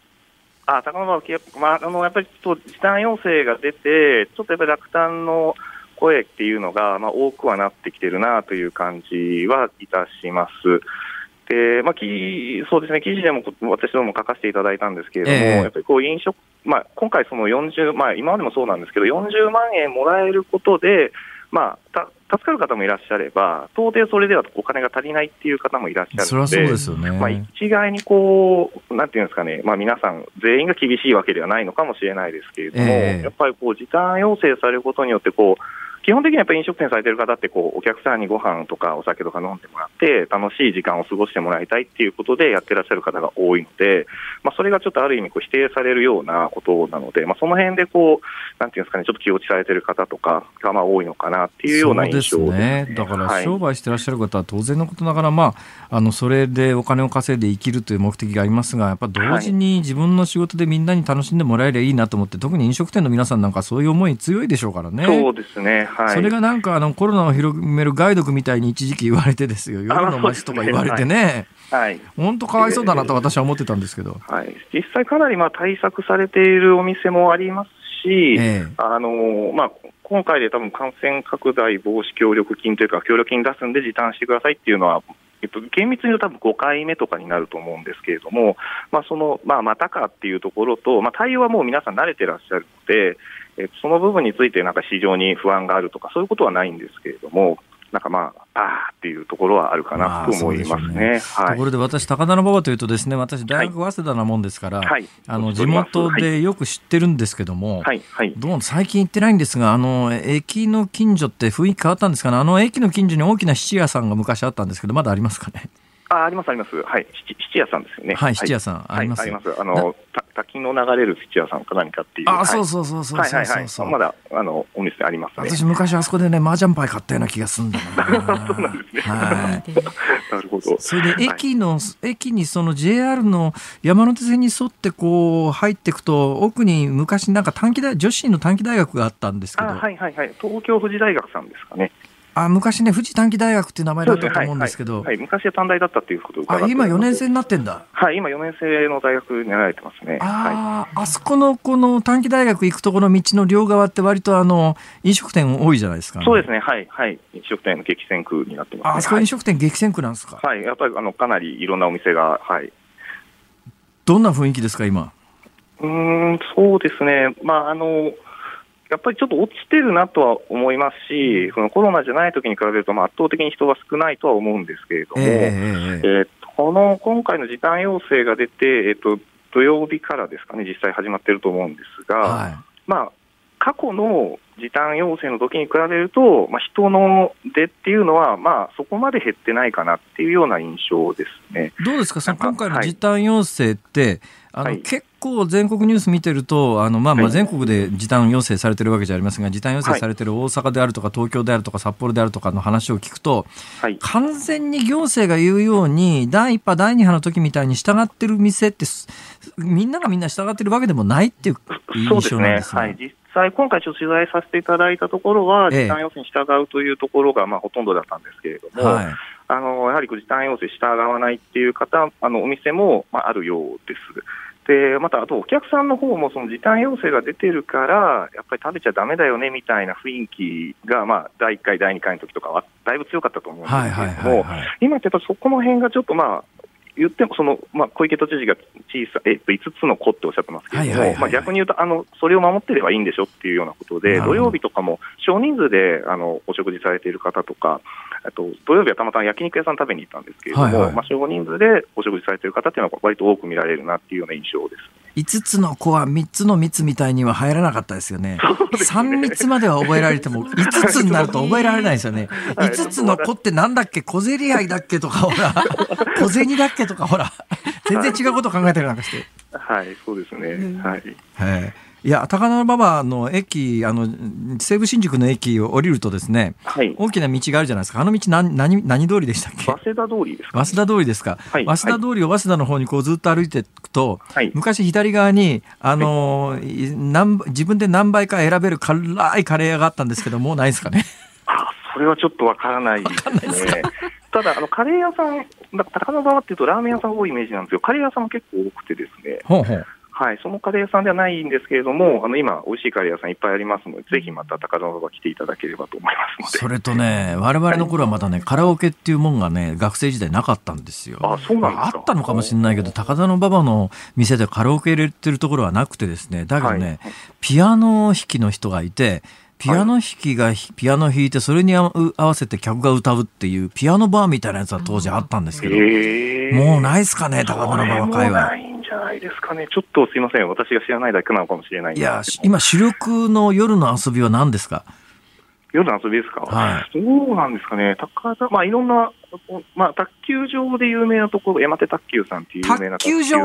あ高田馬場、まあ、あのやっぱりちょっと時短要請が出て、ちょっとやっぱり落胆の声っていうのが、まあ、多くはなってきてるなという感じはいたします。でまあ、きそうですね記事でも私ども書かせていただいたんですけれども、えー、やっぱりこう飲食、まあ、今回、その40、まあ、今までもそうなんですけど、40万円もらえることで、まあ、助かる方もいらっしゃれば、到底それではお金が足りないっていう方もいらっしゃるので、でね、まあ、一概にこう、なんていうんですかね、まあ、皆さん、全員が厳しいわけではないのかもしれないですけれども、えー、やっぱりこう時短要請されることによってこう、基本的にやっぱり飲食店されてる方ってこう、お客さんにご飯とかお酒とか飲んでもらって、楽しい時間を過ごしてもらいたいっていうことでやってらっしゃる方が多いので、まあ、それがちょっとある意味こう否定されるようなことなので、まあ、その辺でこう、なんていうんですかね、ちょっと気落ちされてる方とかがまあ多いのかなっていうような印象ですね。だから商売してらっしゃる方は当然のことながら、まあ、あのそれでお金を稼いで生きるという目的がありますが、やっぱ同時に自分の仕事でみんなに楽しんでもらえればいいなと思って、特に飲食店の皆さんなんかそういう思い強いでしょうからね。そうですね。はい。それがなんかあのコロナを広める害毒みたいに一時期言われてですよ。夜の街とか言われてね。はい。本当かわいそうだなと私は思ってたんですけど。はい。実際かなりまあ対策されているお店もありますし、えあのまあ、今回で多分感染拡大防止協力金というか、協力金出すんで時短してくださいっていうのは、えっと、厳密に言うと多分5回目とかになると思うんですけれども、まあ、その、まあ、またかっていうところと、まあ、対応はもう皆さん慣れてらっしゃるので、えその部分についてなんか市場に不安があるとか、そういうことはないんですけれども、なんかまあ、ああっていうところはあるかなと思いますね。まあ、ね。はい、ところで私、高田馬場というとですね、私、大学早稲田なもんですから、はい、あの地元でよく知ってるんですけども、はい。はい、どうも最近行ってないんですが、あの駅の近所って雰囲気変わったんですかね、あの駅の近所に大きな質屋さんが昔あったんですけど、まだありますかね。ああります、あります。はい。七屋さんですよね。はい、七屋さん、あります。あります。あの、滝の流れる七屋さんか何かっていう。あ、そうそうそうそうはいはいはい。まだ、あの、お店ありますね。私、昔あそこでね、麻雀牌買ったような気がするんだな。そうなんですね。はい。なるほど。それで、駅の、駅にその JR の山手線に沿ってこう、入っていくと、奥に昔なんか短期大、女子の短期大学があったんですけど。はいはいはい。東京富士大学さんですかね。あ昔ね、富士短期大学っていう名前だったと思うんですけど、はい、はい。はい、昔は短大だったっていうことをあ今、4年生になってんだ。はい、今、4年生の大学になられてますね。あ、はい、あそこのこの短期大学行くところの道の両側って、割とあの飲食店多いじゃないですか、ね、そうですね、はい、はい、飲食店の激戦区になってます、ね、あそこ飲食店、激戦区なんですか。はい、やっぱりあのかなりいろんなお店が、はい。どんな雰囲気ですか、今。うん、そうですね、まあ、あの、やっぱりちょっと落ちてるなとは思いますし、そのコロナじゃない時に比べると、まあ、圧倒的に人は少ないとは思うんですけれども、えー、えー、この今回の時短要請が出て、えーと、土曜日からですかね、実際始まってると思うんですが、はい、まあ、過去の時短要請の時に比べると、まあ、人の出っていうのは、まあ、そこまで減ってないかなっていうような印象ですね。どうですか、その今回の時短要請って、はいあの、はい、結構全国ニュース見てると、あのまあまあ全国で時短要請されてるわけじゃありますが、時短要請されてる大阪であるとか、東京であるとか、札幌であるとかの話を聞くと、はい、完全に行政が言うように、第1波、第2波の時みたいに従ってる店って、みんながみんな従ってるわけでもないっていう印象なんですね。はい。実際、今回ちょっと取材させていただいたところは、時短要請に従うというところが、まあ、ほとんどだったんですけれども、はい、あのやはり時短要請従わないっていう方、あのお店も、まあ、あるようです。でまた、あとお客さんの方もその時短要請が出てるから、やっぱり食べちゃだめだよねみたいな雰囲気が、まあ、第1回、第2回の時とかはだいぶ強かったと思うんですけれども、今ってやっぱそこの辺がちょっとまあ、言ってもその、まあ、小池都知事が小さ、えっと、5つの子っておっしゃってますけれども、まあ、逆に言うとあの、それを守ってればいいんでしょっていうようなことで、土曜日とかも少人数であのお食事されている方とか、と土曜日はたまたま焼肉屋さん食べに行ったんですけれども、はいはい、まあ、少人数でお食事されている方っていうのは、割と多く見られるなっていうような印象です。5つの子は3つの蜜みたいには入らなかったですよね。ね3密までは覚えられても、5つになると覚えられないですよね。5つの子ってなんだっけ？小競り合いだっけとか、ほら、小銭だっけとか、ほら、全然違うこと考えたりなんかして。はい、そうですね。はい。はいいや高田馬場の駅あの西武新宿の駅を降りるとですね、はい、大きな道があるじゃないですか。あの道何何何通りでしたっけ？早稲田通りですか、ね、早稲田通りですか、はい、早稲田通りを早稲田の方にこうずっと歩いていくと、はい、昔左側にあの、何自分で何倍か選べる辛いカレー屋があったんですけどもうないですかね？あそれはちょっとわからないですね。ただあのカレー屋さん高田馬場っていうとラーメン屋さん多いイメージなんですけどカレー屋さんも結構多くてですね。ほうほうはい、そのカレー屋さんではないんですけれども、あの今、美味しいカレー屋さんいっぱいありますので、ぜひまた高田馬場来ていただければと思いますので。それとね、われわれの頃はまだね、カラオケっていうもんがね、学生時代なかったんですよ。あ、そうなんですか。あったのかもしれないけど、高田馬場の店でカラオケ入れてるところはなくてですね、だけどね、はい、ピアノ弾きの人がいて、ピアノ弾きがピアノ弾いて、それに合わせて客が歌うっていう、ピアノバーみたいなやつは当時あったんですけど、もうないっすかね、高田馬場会話。ゃないですかね。ちょっとすいません。私が知らないだけなのかもしれないいや、今、主力の夜の遊びは何ですか？夜の遊びですか、はい、そうなんですかね、高田、まあ、いろんな、まあ、卓球場で有名なところ、山手卓球さんっていう有名な卓球場？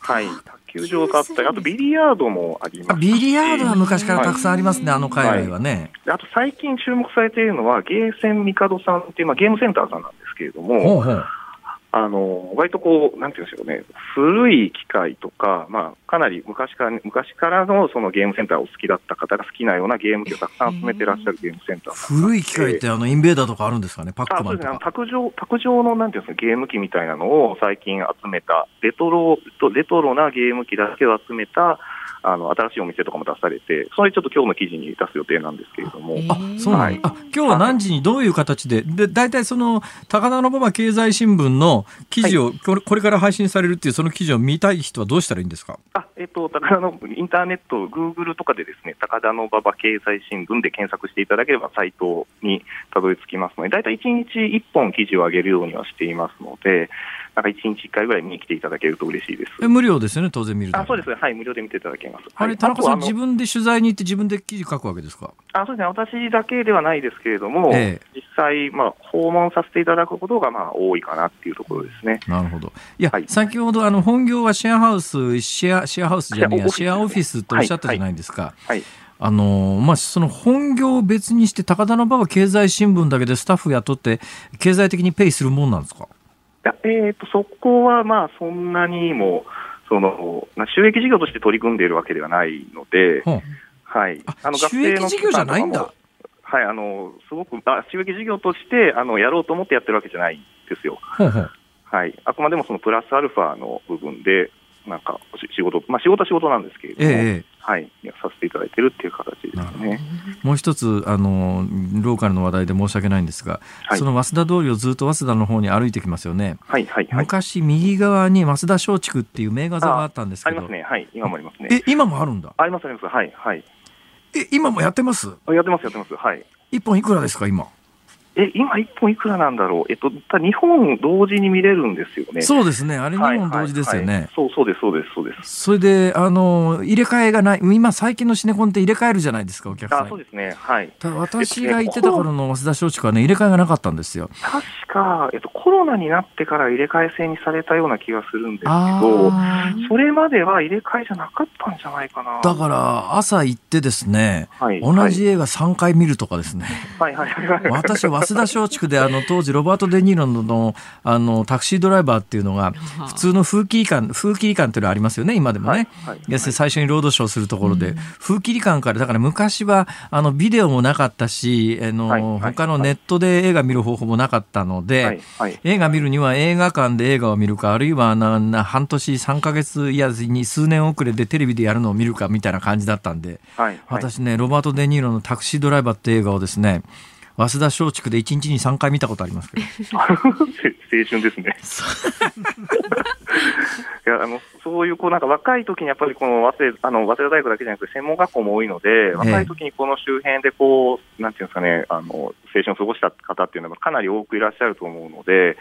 はい、卓球場があったり、あとビリヤードもありますビリヤードは昔からたくさんありますね、はい、あの界隈はね、はい、あと最近注目されているのは、ゲーセン帝さんっていう、まあ、ゲームセンターさんなんですけれども、ほうほうあの、割とこう、なんていうんでしょうね、古い機械とか、まあ、かなり昔から、昔からのそのゲームセンターを好きだった方が好きなようなゲーム機をたくさん集めてらっしゃるゲームセンター。古い機械って、あの、インベーダーとかあるんですかね、パックマンとか。あそうですね、卓上、卓上の、なんていうんですか、ゲーム機みたいなのを最近集めた、レトロ、レトロなゲーム機だけを集めた、あの新しいお店とかも出されて、それちょっと今日の記事に出す予定なんですけれども、あそうなん、はい、あ今日は何時にどういう形で、で大体その高田馬場経済新聞の記事を、はい、これから配信されるっていう、その記事を見たい人はどうしたらいいんですか？あ、えっと、高田のインターネット、グーグルとかでですね、高田馬場経済新聞で検索していただければ、サイトにたどり着きますので、大体1日1本記事を上げるようにはしていますので、なんか1日1回ぐらい見に来ていただけると嬉しいです。無料ですよね、当然見るあそうです。はい、無料で見ていただけます。あれ、田中さん、自分で取材に行って、自分で記事書くわけですか？あそうですね、私だけではないですけれども、ええ、実際、まあ、訪問させていただくことがまあ多いかなっていうところですね。なるほど。いや、はい、先ほどあの本業はシェアハウス、シェアシェアハウスじゃねえや、シェアオフィスとおっしゃったじゃないですか。はい、はい。あのまあ、その本業を別にして、高田馬場経済新聞だけでスタッフ雇って、経済的にペイするもんなんですか？や、えーと、そこはまあそんなにもその収益事業として取り組んでいるわけではないので、はい、あの収益事業じゃないんだ。はい、あのすごくあ収益事業としてあのやろうと思ってやってるわけじゃないんですよ。はい、あくまでもそのプラスアルファの部分で、なんか仕事、まあ、仕事は仕事なんですけれども、ええ、はい、させていただいてるっていう形ですね。もう一つあの、ローカルの話題で申し訳ないんですが、はい、その早稲田通りをずっと早稲田の方に歩いてきますよね。はいはい、はい、昔、右側に早稲田松竹っていう名画座があったんですけど。ありますね、はい、今もありますね。え、今もあるんだ？あります、あります、はい、はい。え、今もやってます？やってます、やってます、はい。一本いくらですか、今？え、今1本いくらなんだろう、えっと、日本同時に見れるんですよね。そうですね、あれ2本同時ですよね。はいはいはい、そうそうです、そうです、そうです。それで、あの、入れ替えがない、今、最近のシネコンって入れ替えるじゃないですか、お客さん。あそうですね、はい。ただ私が行ってた頃の早稲田松竹はね、入れ替えがなかったんですよ。確か、えっと、コロナになってから入れ替え制にされたような気がするんですけど、それまでは入れ替えじゃなかったんじゃないかな。だから、朝行ってですね、はい、同じ映画3回見るとかですね。はいはいはい。私、早稲田松竹であの当時ロバート・デ・ニーロのあのタクシードライバーっていうのが 普通の風紀感風紀感っていうのはありますよね今でもね、はいはい、最初にロードショーするところで、うん、風紀感からだから昔はあのビデオもなかったしあの、はいはい、他のネットで映画見る方法もなかったので、映画見るには映画館で映画を見るかあるいはなな半年3か月いやに数年遅れでテレビでやるのを見るかみたいな感じだったんで、私ねロバート・デ・ニーロのタクシードライバーって映画をですね早稲田松竹で1日に3回見たことありますけど。青春ですね。いやあのそういうこうなんか若い時にやっぱりこの早稲あの早稲田大学だけじゃなくて専門学校も多いので、若い時にこの周辺でこう、なんていうんですかね、あの青春を過ごした方っていうのがかなり多くいらっしゃると思うので、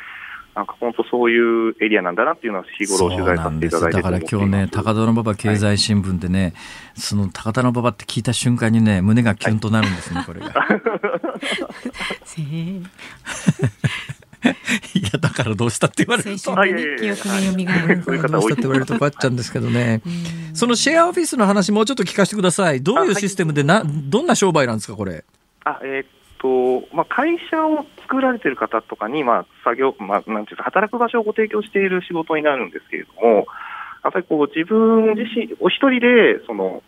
なんか本当そういうエリアなんだなっていうのは日頃取材させていただいてだから今日ね、高田馬場経済新聞でね、はい、その高田馬場って聞いた瞬間にね、胸がキュンとなるんですね、はい、これが。いやだからどうしたって言われると、ね、記憶が蘇る。どうしたって言われると困っちゃうんですけどね。そのシェアオフィスの話もうちょっと聞かせてください。どういうシステムでな、どんな商売なんですかこれ？あえー、っとまあ、会社を作られている方とかに、まあ、作業、まあ、なんていうか、働く場所をご提供している仕事になるんですけれども、やっぱりこう自分自身、お一人でその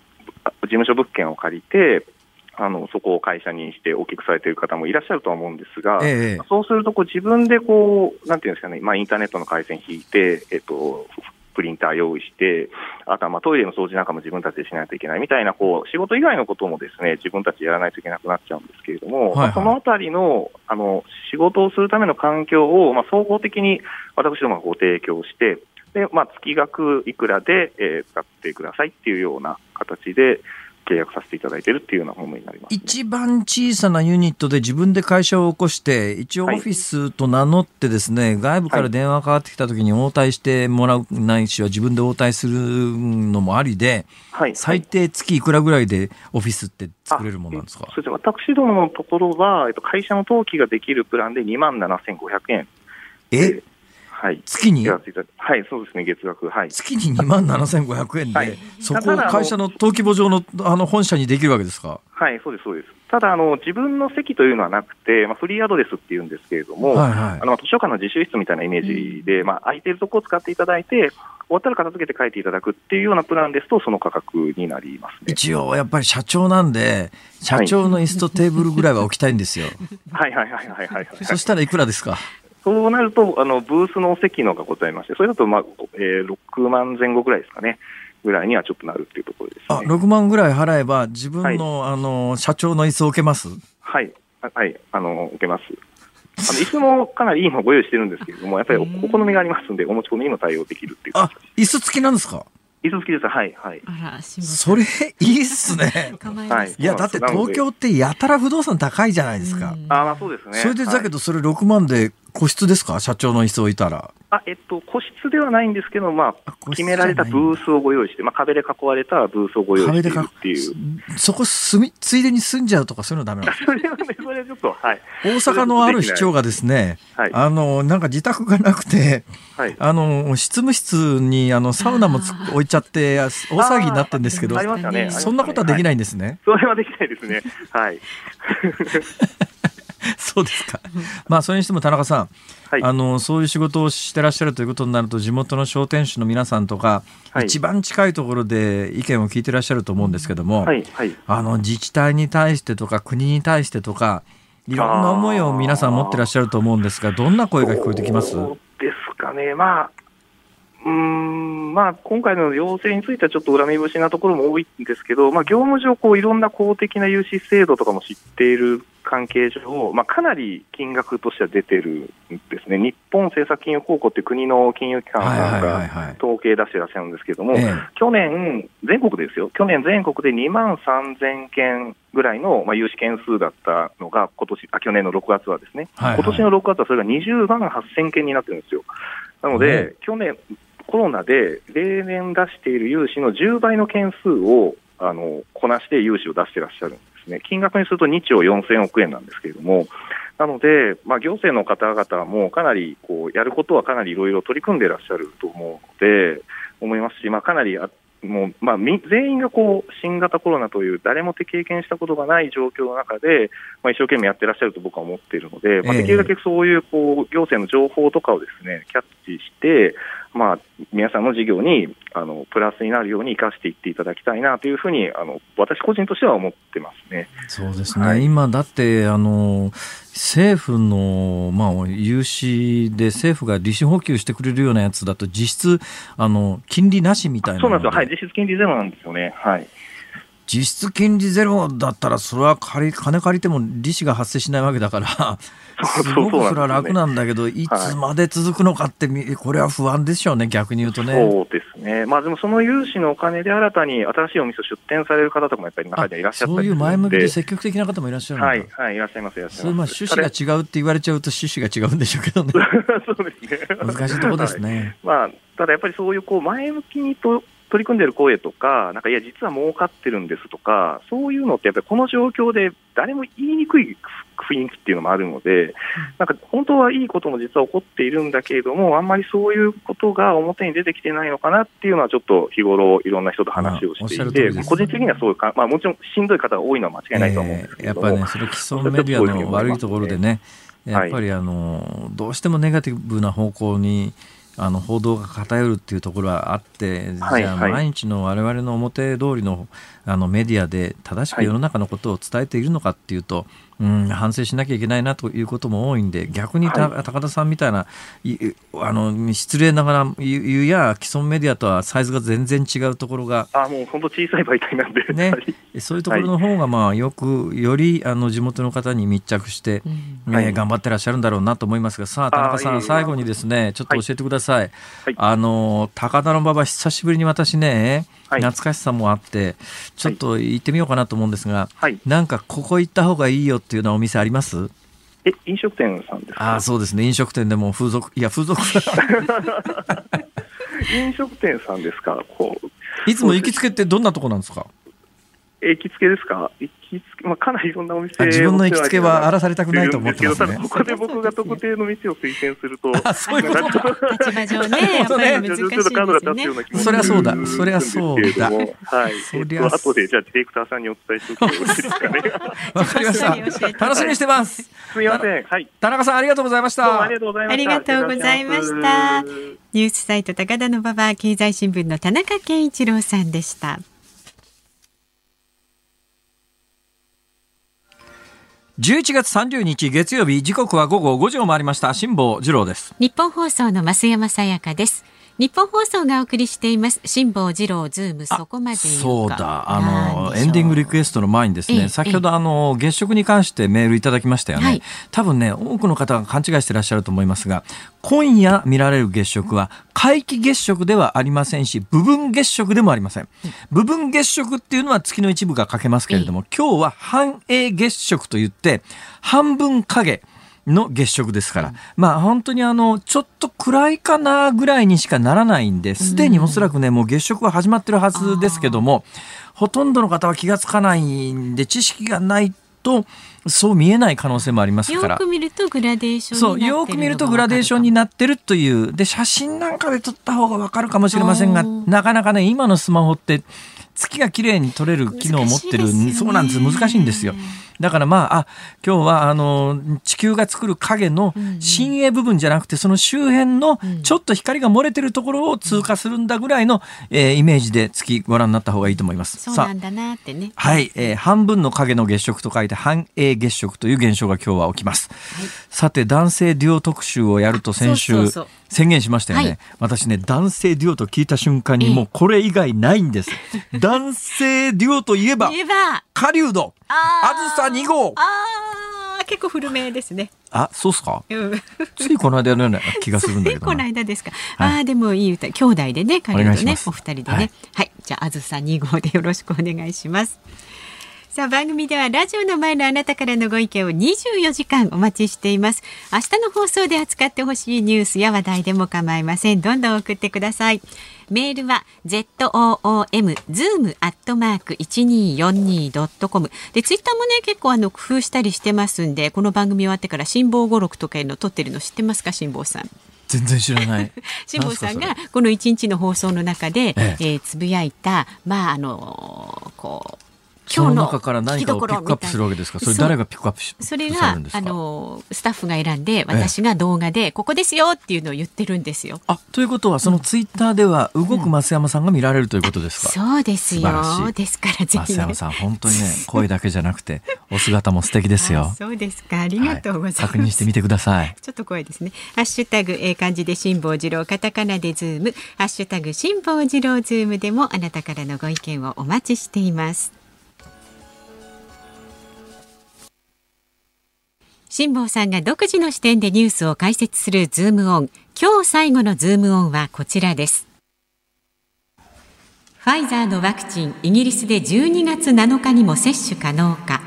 事務所物件を借りて、あのそこを会社にして大きくされている方もいらっしゃるとは思うんですが、ええ、そうするとこう自分でこう、なんていうんですかね、まあ、インターネットの回線引いて、えっと、プリンター用意して、あとはまあトイレの掃除なんかも自分たちでしないといけないみたいな、こう仕事以外のこともですね自分たちでやらないといけなくなっちゃうんですけれども、はいはい、そのあたりのあの仕事をするための環境を、まあ、総合的に私どもがご提供して、でまあ、月額いくらで、えー、使ってくださいっていうような形で、契約させていただいているっていうようなものになります、ね、一番小さなユニットで自分で会社を起こして、一応オフィスと名乗ってですね、はい、外部から電話かかってきた時に応対してもらうないしは自分で応対するのもありで、はい、最低月いくらぐらいでオフィスって作れるものなんですか？そうです。私どものところは、えっと、会社の登記ができるプランで2万7500円。え？はい、月に？はい、そうですね、月額。はい、月に2万7500円で、はい、そこを会社の登記簿上のあの本社にできるわけですか？はい、そうです、そうです。ただあの、自分の席というのはなくて、まあ、フリーアドレスっていうんですけれども、はいはい、あの図書館の自習室みたいなイメージで、うん、まあ、空いてるところを使っていただいて、終わったら片付けて帰っていただくっていうようなプランですと、その価格になります、ね、一応、やっぱり社長なんで、社長の椅子とテーブルぐらいは置きたいんですよ。はいはいはいはいはい、はい。そしたらいくらですか？そうなると、あのブースの席のがございまして、それだと、まあえー、6万前後ぐらいですかね。ぐらいにはちょっとなるっていうところです、ね、あ6万ぐらい払えば、自分のはい、あの社長の椅子を受けます？はい、はい、あの受けます。あの椅子もかなりいいのをご用意してるんですけれども、やっぱりお好みがありますんで、お持ち込みにも対応できるっていう。あ椅子付きなんですか？椅子付きです、はい、はい。それ、いいっすね。はい、いや、だって東京ってやたら不動産高いじゃないですか。あ、まあ、そうですね。それで、だけど、それ6万で個室ですか？社長の椅子置いたら。あえっと、個室ではないんですけど、まあ、決められたブースをご用意して、まあ、壁で囲われたブースをご用意しているっていう。そこ住み、ついでに住んじゃうとか、そういうのダメなんですかそれはね、それはちょっと、はい。大阪のある市長がですね、はい、あの、なんか自宅がなくて、はい、あの、執務室に、あの、サウナも置いちゃって、大騒ぎになってるんですけど、ね、そんなことはできないんですね。はい、それはできないですね。はい。そうですか。まあ、それにしても田中さん、はい、あのそういう仕事をしてらっしゃるということになると地元の商店主の皆さんとか、はい、一番近いところで意見を聞いてらっしゃると思うんですけども、はいはい、あの自治体に対してとか国に対してとかいろんな思いを皆さん持ってらっしゃると思うんですがどんな声が聞こえてきます？ですかね、まあ、うんまあ、今回の要請についてはちょっと恨み節なところも多いんですけど、まあ、業務上こう、いろんな公的な融資制度とかも知っている関係上、まあ、かなり金額としては出てるんですね、日本政策金融公庫って国の金融機関さんが統計出していらっしゃるんですけれども、去年、全国ですよ、去年全国で2万3000件ぐらいの、まあ、融資件数だったのが、今年あ去年の6月はですね、はいはい、今年の6月はそれが20万8000件になってるんですよ。なので、去年、コロナで例年出している融資の10倍の件数をあのこなして融資を出していらっしゃるんですね、金額にすると2兆4000億円なんですけれども、なので、まあ、行政の方々もかなりこうやることはかなりいろいろ取り組んでいらっしゃると思うので、思いますし、まあ、かなりあもう、まあ、全員がこう新型コロナという誰も経験したことがない状況の中で、まあ、一生懸命やってらっしゃると僕は思っているので、まあ、できるだけそういうこう行政の情報とかをですねキャッチして、まあ、皆さんの事業にあのプラスになるように生かしていっていただきたいなというふうにあの私個人としては思ってますね。そうですね、はい、今だってあの政府の、まあ、融資で政府が利子補給してくれるようなやつだと実質あの金利なしみたいなそうなんですよ、はい、実質金利ゼロなんですよね。はい実質金利ゼロだったら、それは借り金借りても利子が発生しないわけだから、すごくそれは楽なんだけど、いつまで続くのかって、これは不安でしょうね、逆に言うとね。そうですね、まあ、でもその融資のお金で新たに新しいお店を出店される方とかもやっぱり中にはいらっしゃったそういう前向きで積極的な方もいらっしゃるはい、はい、いらっしゃいます、いらっしゃいます。まあ趣旨が違うって言われちゃうと、趣旨が違うんでしょうけどね。そうですね難しいところですね。はい、まあただやっぱりそういうこう前向きにと取り組んでる声とか、なんかいや、実は儲かってるんですとか、そういうのって、やっぱりこの状況で誰も言いにくい雰囲気っていうのもあるので、なんか本当はいいことも実は起こっているんだけれども、あんまりそういうことが表に出てきてないのかなっていうのは、ちょっと日頃、いろんな人と話をしていて、まあ、個人的にはそういうか、まあ、もちろんしんどい方が多いのは間違いないと思うんですけど、えー、やっぱりね、それ既存メディアの悪いところでね、やっぱりあの、どうしてもネガティブな方向に、あの報道が偏るっていうところはあって、はい、じゃあ毎日の我々の表通りのあのメディアで正しく世の中のことを伝えているのかっていうと、うん、反省しなきゃいけないなということも多いんで逆に、はい、高田さんみたいなあの失礼ながら言うや既存メディアとはサイズが全然違うところがあもう本当小さい媒体なんで、ね、そういうところの方がまあよくよりあの地元の方に密着して、はい、頑張ってらっしゃるんだろうなと思いますがさあ田中さん最後にですねちょっと教えてください、はい、あの高田馬場久しぶりに私ね懐かしさもあってちょっと行ってみようかなと思うんですが、はい、なんかここ行った方がいいよっていうようなお店あります？え飲食店さんですか？あそうですね。飲食店でも風俗いや風俗。飲食店さんですか？こう。いつも行きつけってどんなとこなんですか？行きつけですか？行きつけ、まあ、かなりいろんなお店自分の行きつけは荒らされたくないと思ってますね。ここで僕が特定の店を推薦すると、あそういうこと立場上 ね、やっぱり難しいですね。そりゃそうだ、そりゃそうだ。はい。そりゃ、後でじゃあディレクターさんにお伝えしておくとよろしいですかね。わかりました。楽しみにしてます。すみません。はい。田中さんありがとうございました。ありがとうございました。ありがとうございました。ニュースサイト高田の馬場経済新聞の田中健一郎さんでした。11月30日月曜日時刻は午後5時を回りました。辛坊治郎です。日本放送の増山さやかです。ニッポン放送がお送りしています。辛坊治郎ズームそこまで言うか。あのエンディングリクエストの前にですね、先ほどあの月食に関してメールいただきましたよね、はい、多分ね多くの方が勘違いしていらっしゃると思いますが今夜見られる月食は皆既月食ではありませんし部分月食でもありません。部分月食っていうのは月の一部が欠けますけれども今日は半影月食といって半分影の月食ですから、まあ本当にあの、ちょっと暗いかなぐらいにしかならないんで、すでにおそらくね、もう月食は始まってるはずですけども、ほとんどの方は気がつかないんで、知識がないと、そう見えない可能性もありますから。よく見るとグラデーションそう、よく見るとグラデーションになってるという。で、写真なんかで撮った方がわかるかもしれませんが、なかなかね、今のスマホって、月が綺麗に撮れる機能を持ってる、ね、そうなんです。難しいんですよ。だからまああ今日はあの地球が作る影の深影部分じゃなくてその周辺のちょっと光が漏れてるところを通過するんだぐらいの、えー、イメージで月ご覧になった方がいいと思います。そうなんだなってね。はい、えー、半分の影の月食と書いて半影月食という現象が今日は起きます、はい、さて男性デュオ特集をやると先週宣言しましたよね、はい、私ね男性デュオと聞いた瞬間にもうこれ以外ないんです。男性デュオといえば狩人。あずさ2号。ああ結構古めですね。あそうっすか、うん、ついこの間のような気がするんだけどこの間ですか、はい、ああでもいい歌。兄弟でね狩人ねお二人でね、はい、はい、じゃああずさ2号でよろしくお願いしますさあ番組ではラジオの前のあなたからのご意見を24時間お待ちしています。明日の放送で扱ってほしいニュースや話題でも構いません。どんどん送ってください。メールは zoom zoom アットマーク一二四二ドットコム。でツイッターもね結構あの工夫したりしてますんでこの番組終わってから辛抱語録とかいうの撮ってるの知ってますか辛抱さん？全然知らない。辛坊さんがこの一日の放送の中で、ええ。えー、つぶやいたまああのこう今日の中から何かをピックアップするわけですか？それ誰がピックアップしそれがあのスタッフが選んで私が動画でここですよっていうのを言ってるんですよ。あということはそのツイッターでは動く増山さんが見られるということですか、うん、そうですよ。ですからぜひ、ね、増山さん本当にね声だけじゃなくてお姿も素敵ですよ。そうですか。ありがとうございます、はい、確認してみてください。ちょっと声ですね。ハッシュタグえ漢字で辛坊治郎カタカナでズーム。ハッシュタグ辛坊治郎ズームでもあなたからのご意見をお待ちしています。辛坊さんが独自の視点でニュースを解説するズームオン。今日最後のズームオンはこちらです。ファイザーのワクチン、イギリスで12月7日にも接種可能か。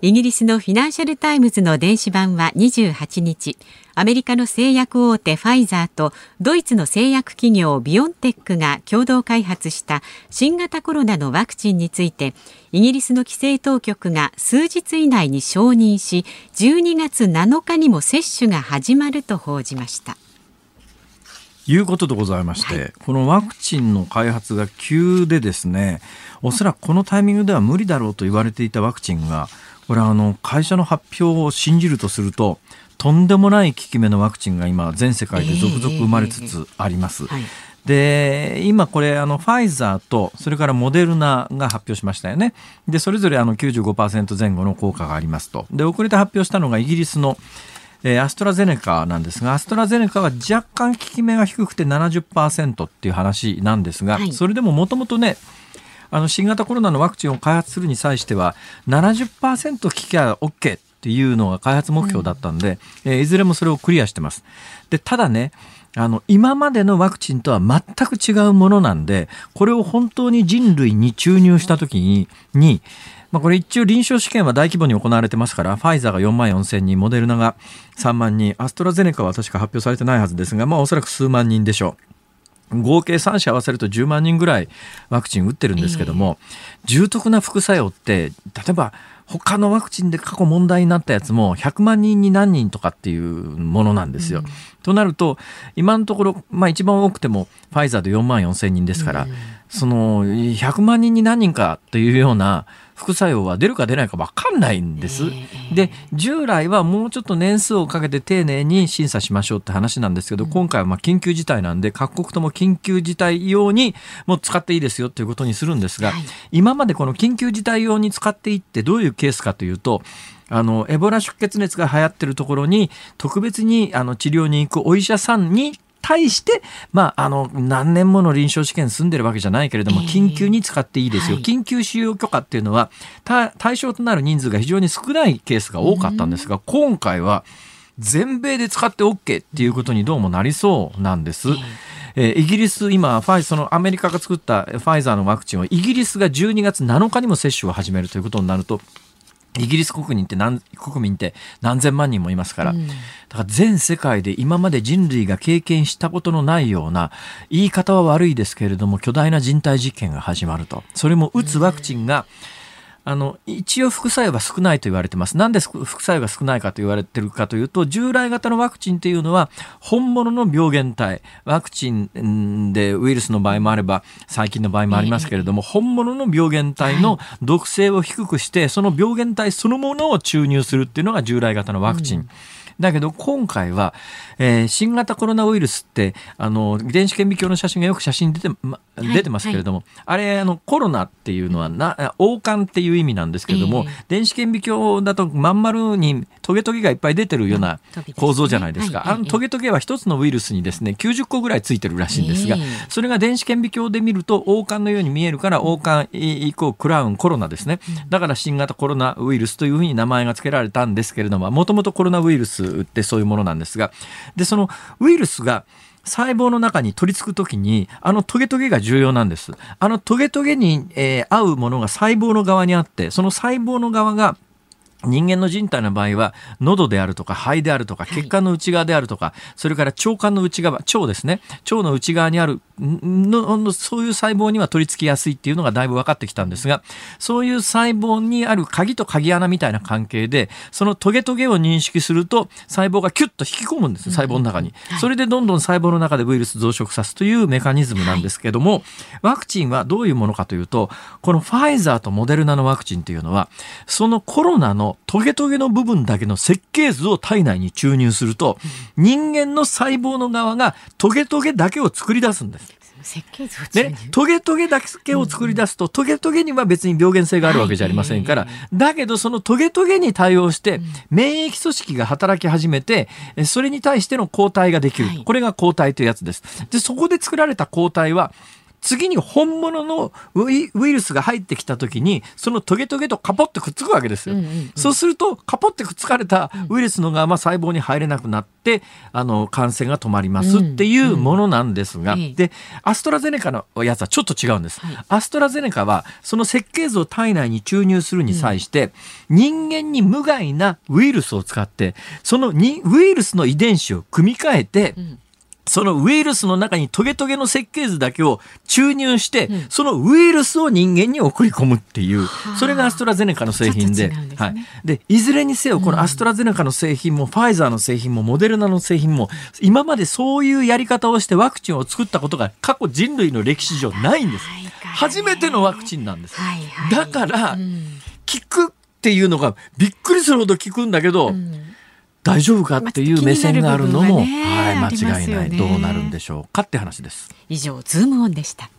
イギリスのフィナンシャルタイムズの電子版は28日、アメリカの製薬大手ファイザーとドイツの製薬企業ビオンテックが共同開発した新型コロナのワクチンについて、イギリスの規制当局が数日以内に承認し、12月7日にも接種が始まると報じました。いうことでございまして、はい、このワクチンの開発が急でですねおそらくこのタイミングでは無理だろうと言われていたワクチンがこれはあの会社の発表を信じるとするととんでもない効き目のワクチンが今全世界で続々生まれつつあります。で今これあのファイザーとそれからモデルナが発表しましたよね。でそれぞれあの95%前後の効果がありますと。で遅れて発表したのがイギリスのえー、アストラゼネカなんですがアストラゼネカは若干効き目が低くて70%っていう話なんですが、はい、それでももともとねあの新型コロナのワクチンを開発するに際しては70%効きゃ OK っていうのが開発目標だったんで、うん、えー、いずれもそれをクリアしてます。でただねあの今までのワクチンとは全く違うものなんでこれを本当に人類に注入した時ににまあ、これ一応臨床試験は大規模に行われてますから、ファイザーが4万4千人、モデルナが3万人、アストラゼネカは確か発表されてないはずですが、まあおそらく数万人でしょう。合計3社合わせると10万人ぐらいワクチン打ってるんですけども、えー、重篤な副作用って例えば他のワクチンで過去問題になったやつも100万人に何人とかっていうものなんですよ。うん、となると今のところ、まあ、一番多くてもファイザーで4万4千人ですから、うん、その100万人に何人かというような副作用は出るか出ないか分かんないんです。で従来はもうちょっと年数をかけて丁寧に審査しましょうって話なんですけど、今回はま緊急事態なんで各国とも緊急事態用にもう使っていいですよということにするんですが、今までこの緊急事態用に使っていってどういうケースかというとあのエボラ出血熱が流行ってるところに特別にあの治療に行くお医者さんに対して、まあ、あの、何年もの臨床試験済んでるわけじゃないけれども、緊急に使っていいですよ。緊急使用許可っていうのは、対象となる人数が非常に少ないケースが多かったんですが、今回は、全米で使って OK っていうことにどうもなりそうなんです。えー、イギリス、今、ファイそのアメリカが作ったファイザーのワクチンをイギリスが12月7日にも接種を始めるということになると、イギリス国民って何国民って何千万人もいますから、うん、だから全世界で今まで人類が経験したことのないような言い方は悪いですけれども巨大な人体実験が始まると。それも打つワクチンが、うんあの、一応副作用は少ないと言われてます。なんで副作用が少ないかと言われてるかというと、従来型のワクチンっていうのは、本物の病原体、ワクチンでウイルスの場合もあれば、細菌の場合もありますけれども、本物の病原体の毒性を低くして、その病原体そのものを注入するっていうのが従来型のワクチン。うんだけど今回は、えー、新型コロナウイルスってあの電子顕微鏡の写真がよく写真出て,、ま、出てますけれども、はい。はい、あれあのコロナっていうのはな王冠っていう意味なんですけれども、えー、電子顕微鏡だとまん丸にトゲトゲがいっぱい出てるような構造じゃないですか、ねはい、あのトゲトゲは一つのウイルスにですね90個ぐらいついてるらしいんですが、えー、それが電子顕微鏡で見ると王冠のように見えるから王冠以降クラウンコロナですね。だから新型コロナウイルスというふうに名前が付けられたんですけれどももともとコロナウイルスってそういうものなんですがでそのウイルスが細胞の中に取り付くときに、あのトゲトゲが重要なんです。あのトゲトゲに、えー、合うものが細胞の側にあって、その細胞の側が人間の人体の場合は喉であるとか肺であるとか血管の内側であるとか、はい、それから腸管の内側腸ですね腸の内側にあるのそういう細胞には取り付きやすいっていうのがだいぶ分かってきたんですがそういう細胞にある鍵と鍵穴みたいな関係でそのトゲトゲを認識すると細胞がキュッと引き込むんです細胞の中に、はい、それでどんどん細胞の中でウイルス増殖さすというメカニズムなんですけども、はい、ワクチンはどういうものかというとこのファイザーとモデルナのワクチンっていうのはそのコロナのトゲトゲの部分だけの設計図を体内に注入すると、人間の細胞の側がトゲトゲだけを作り出すんです。設計図ね、トゲトゲだけを作り出すと、トゲトゲには別に病原性があるわけじゃありませんから、だけどそのトゲトゲに対応して、免疫組織が働き始めて、それに対しての抗体ができる。これが抗体というやつです。で、そこで作られた抗体は、次に本物のウイルスが入ってきた時にそのトゲトゲとカポってくっつくわけですよ、うんうんうん、そうするとカポってくっつかれたウイルスの側は細胞に入れなくなってあの感染が止まりますっていうものなんですが、うん。うん、でアストラゼネカのやつはちょっと違うんです、はい、アストラゼネカはその設計図を体内に注入するに際して、うん、人間に無害なウイルスを使ってそのにウイルスの遺伝子を組み替えて、うんそのウイルスの中にトゲトゲの設計図だけを注入して、うん、そのウイルスを人間に送り込むっていう、それがアストラゼネカの製品で、ね、はい。で、いずれにせよ、このアストラゼネカの製品も、うん、ファイザーの製品も、モデルナの製品も、今までそういうやり方をしてワクチンを作ったことが過去人類の歴史上ないんです。初めてのワクチンなんです。はいはい、だから、効くっていうのがびっくりするほど効くんだけど、大丈夫かっていう目線があるのも、ね、はい、間違いない、どうなるんでしょうかって話です。以上ズームオンでした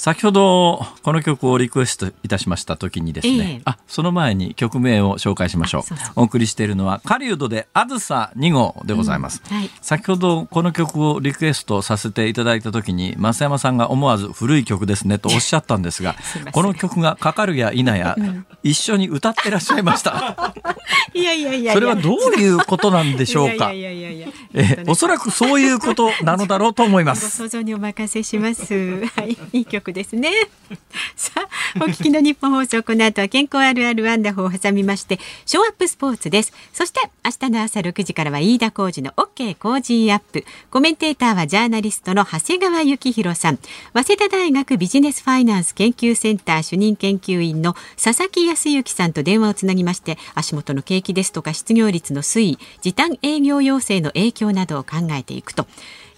先ほどこの曲をリクエストいたしました時にですね、えー、あその前に曲名を紹介しましょう。お送りしているのは狩人であずさ2号でございます、うんはい、先ほどこの曲をリクエストさせていただいた時に増山さんが思わず古い曲ですねとおっしゃったんですが この曲がかかるや否や、うん、一緒に歌ってらっしゃいました。いやいやいやそれはどういうことなんでしょうか。えおそらくそういうことなのだろうと思います。想像にお任せします。はい。いい曲ですね。さあお聞きの日本放送この後は健康あるあるワンダホーを挟みましてショーアップスポーツです。そして明日の朝6時からは飯田浩二の OK 工事アップ。コメンテーターはジャーナリストの長谷川幸宏さん。早稲田大学ビジネスファイナンス研究センター主任研究員の佐々木康之さんと電話をつなぎまして足元の景気ですとか失業率の推移時短営業要請の影響などを考えていくと。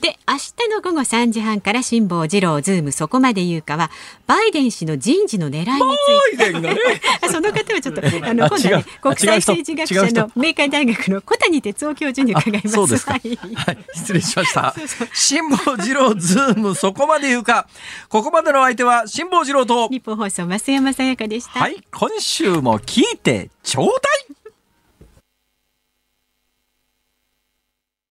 で明日の午後3時半から辛坊治郎ズームそこまで言うかはバイデン氏の人事の狙いについて、ね、その方はちょっとあの今度は、ね、国際政治学者の明海大学の小谷哲男教授に伺います。そうですか、はい、はい、失礼しました。辛坊治郎ズームそこまで言うか。ここまでの相手は辛坊治郎と。日本放送増山さやかでした。はい。今週も聞いてちょうだい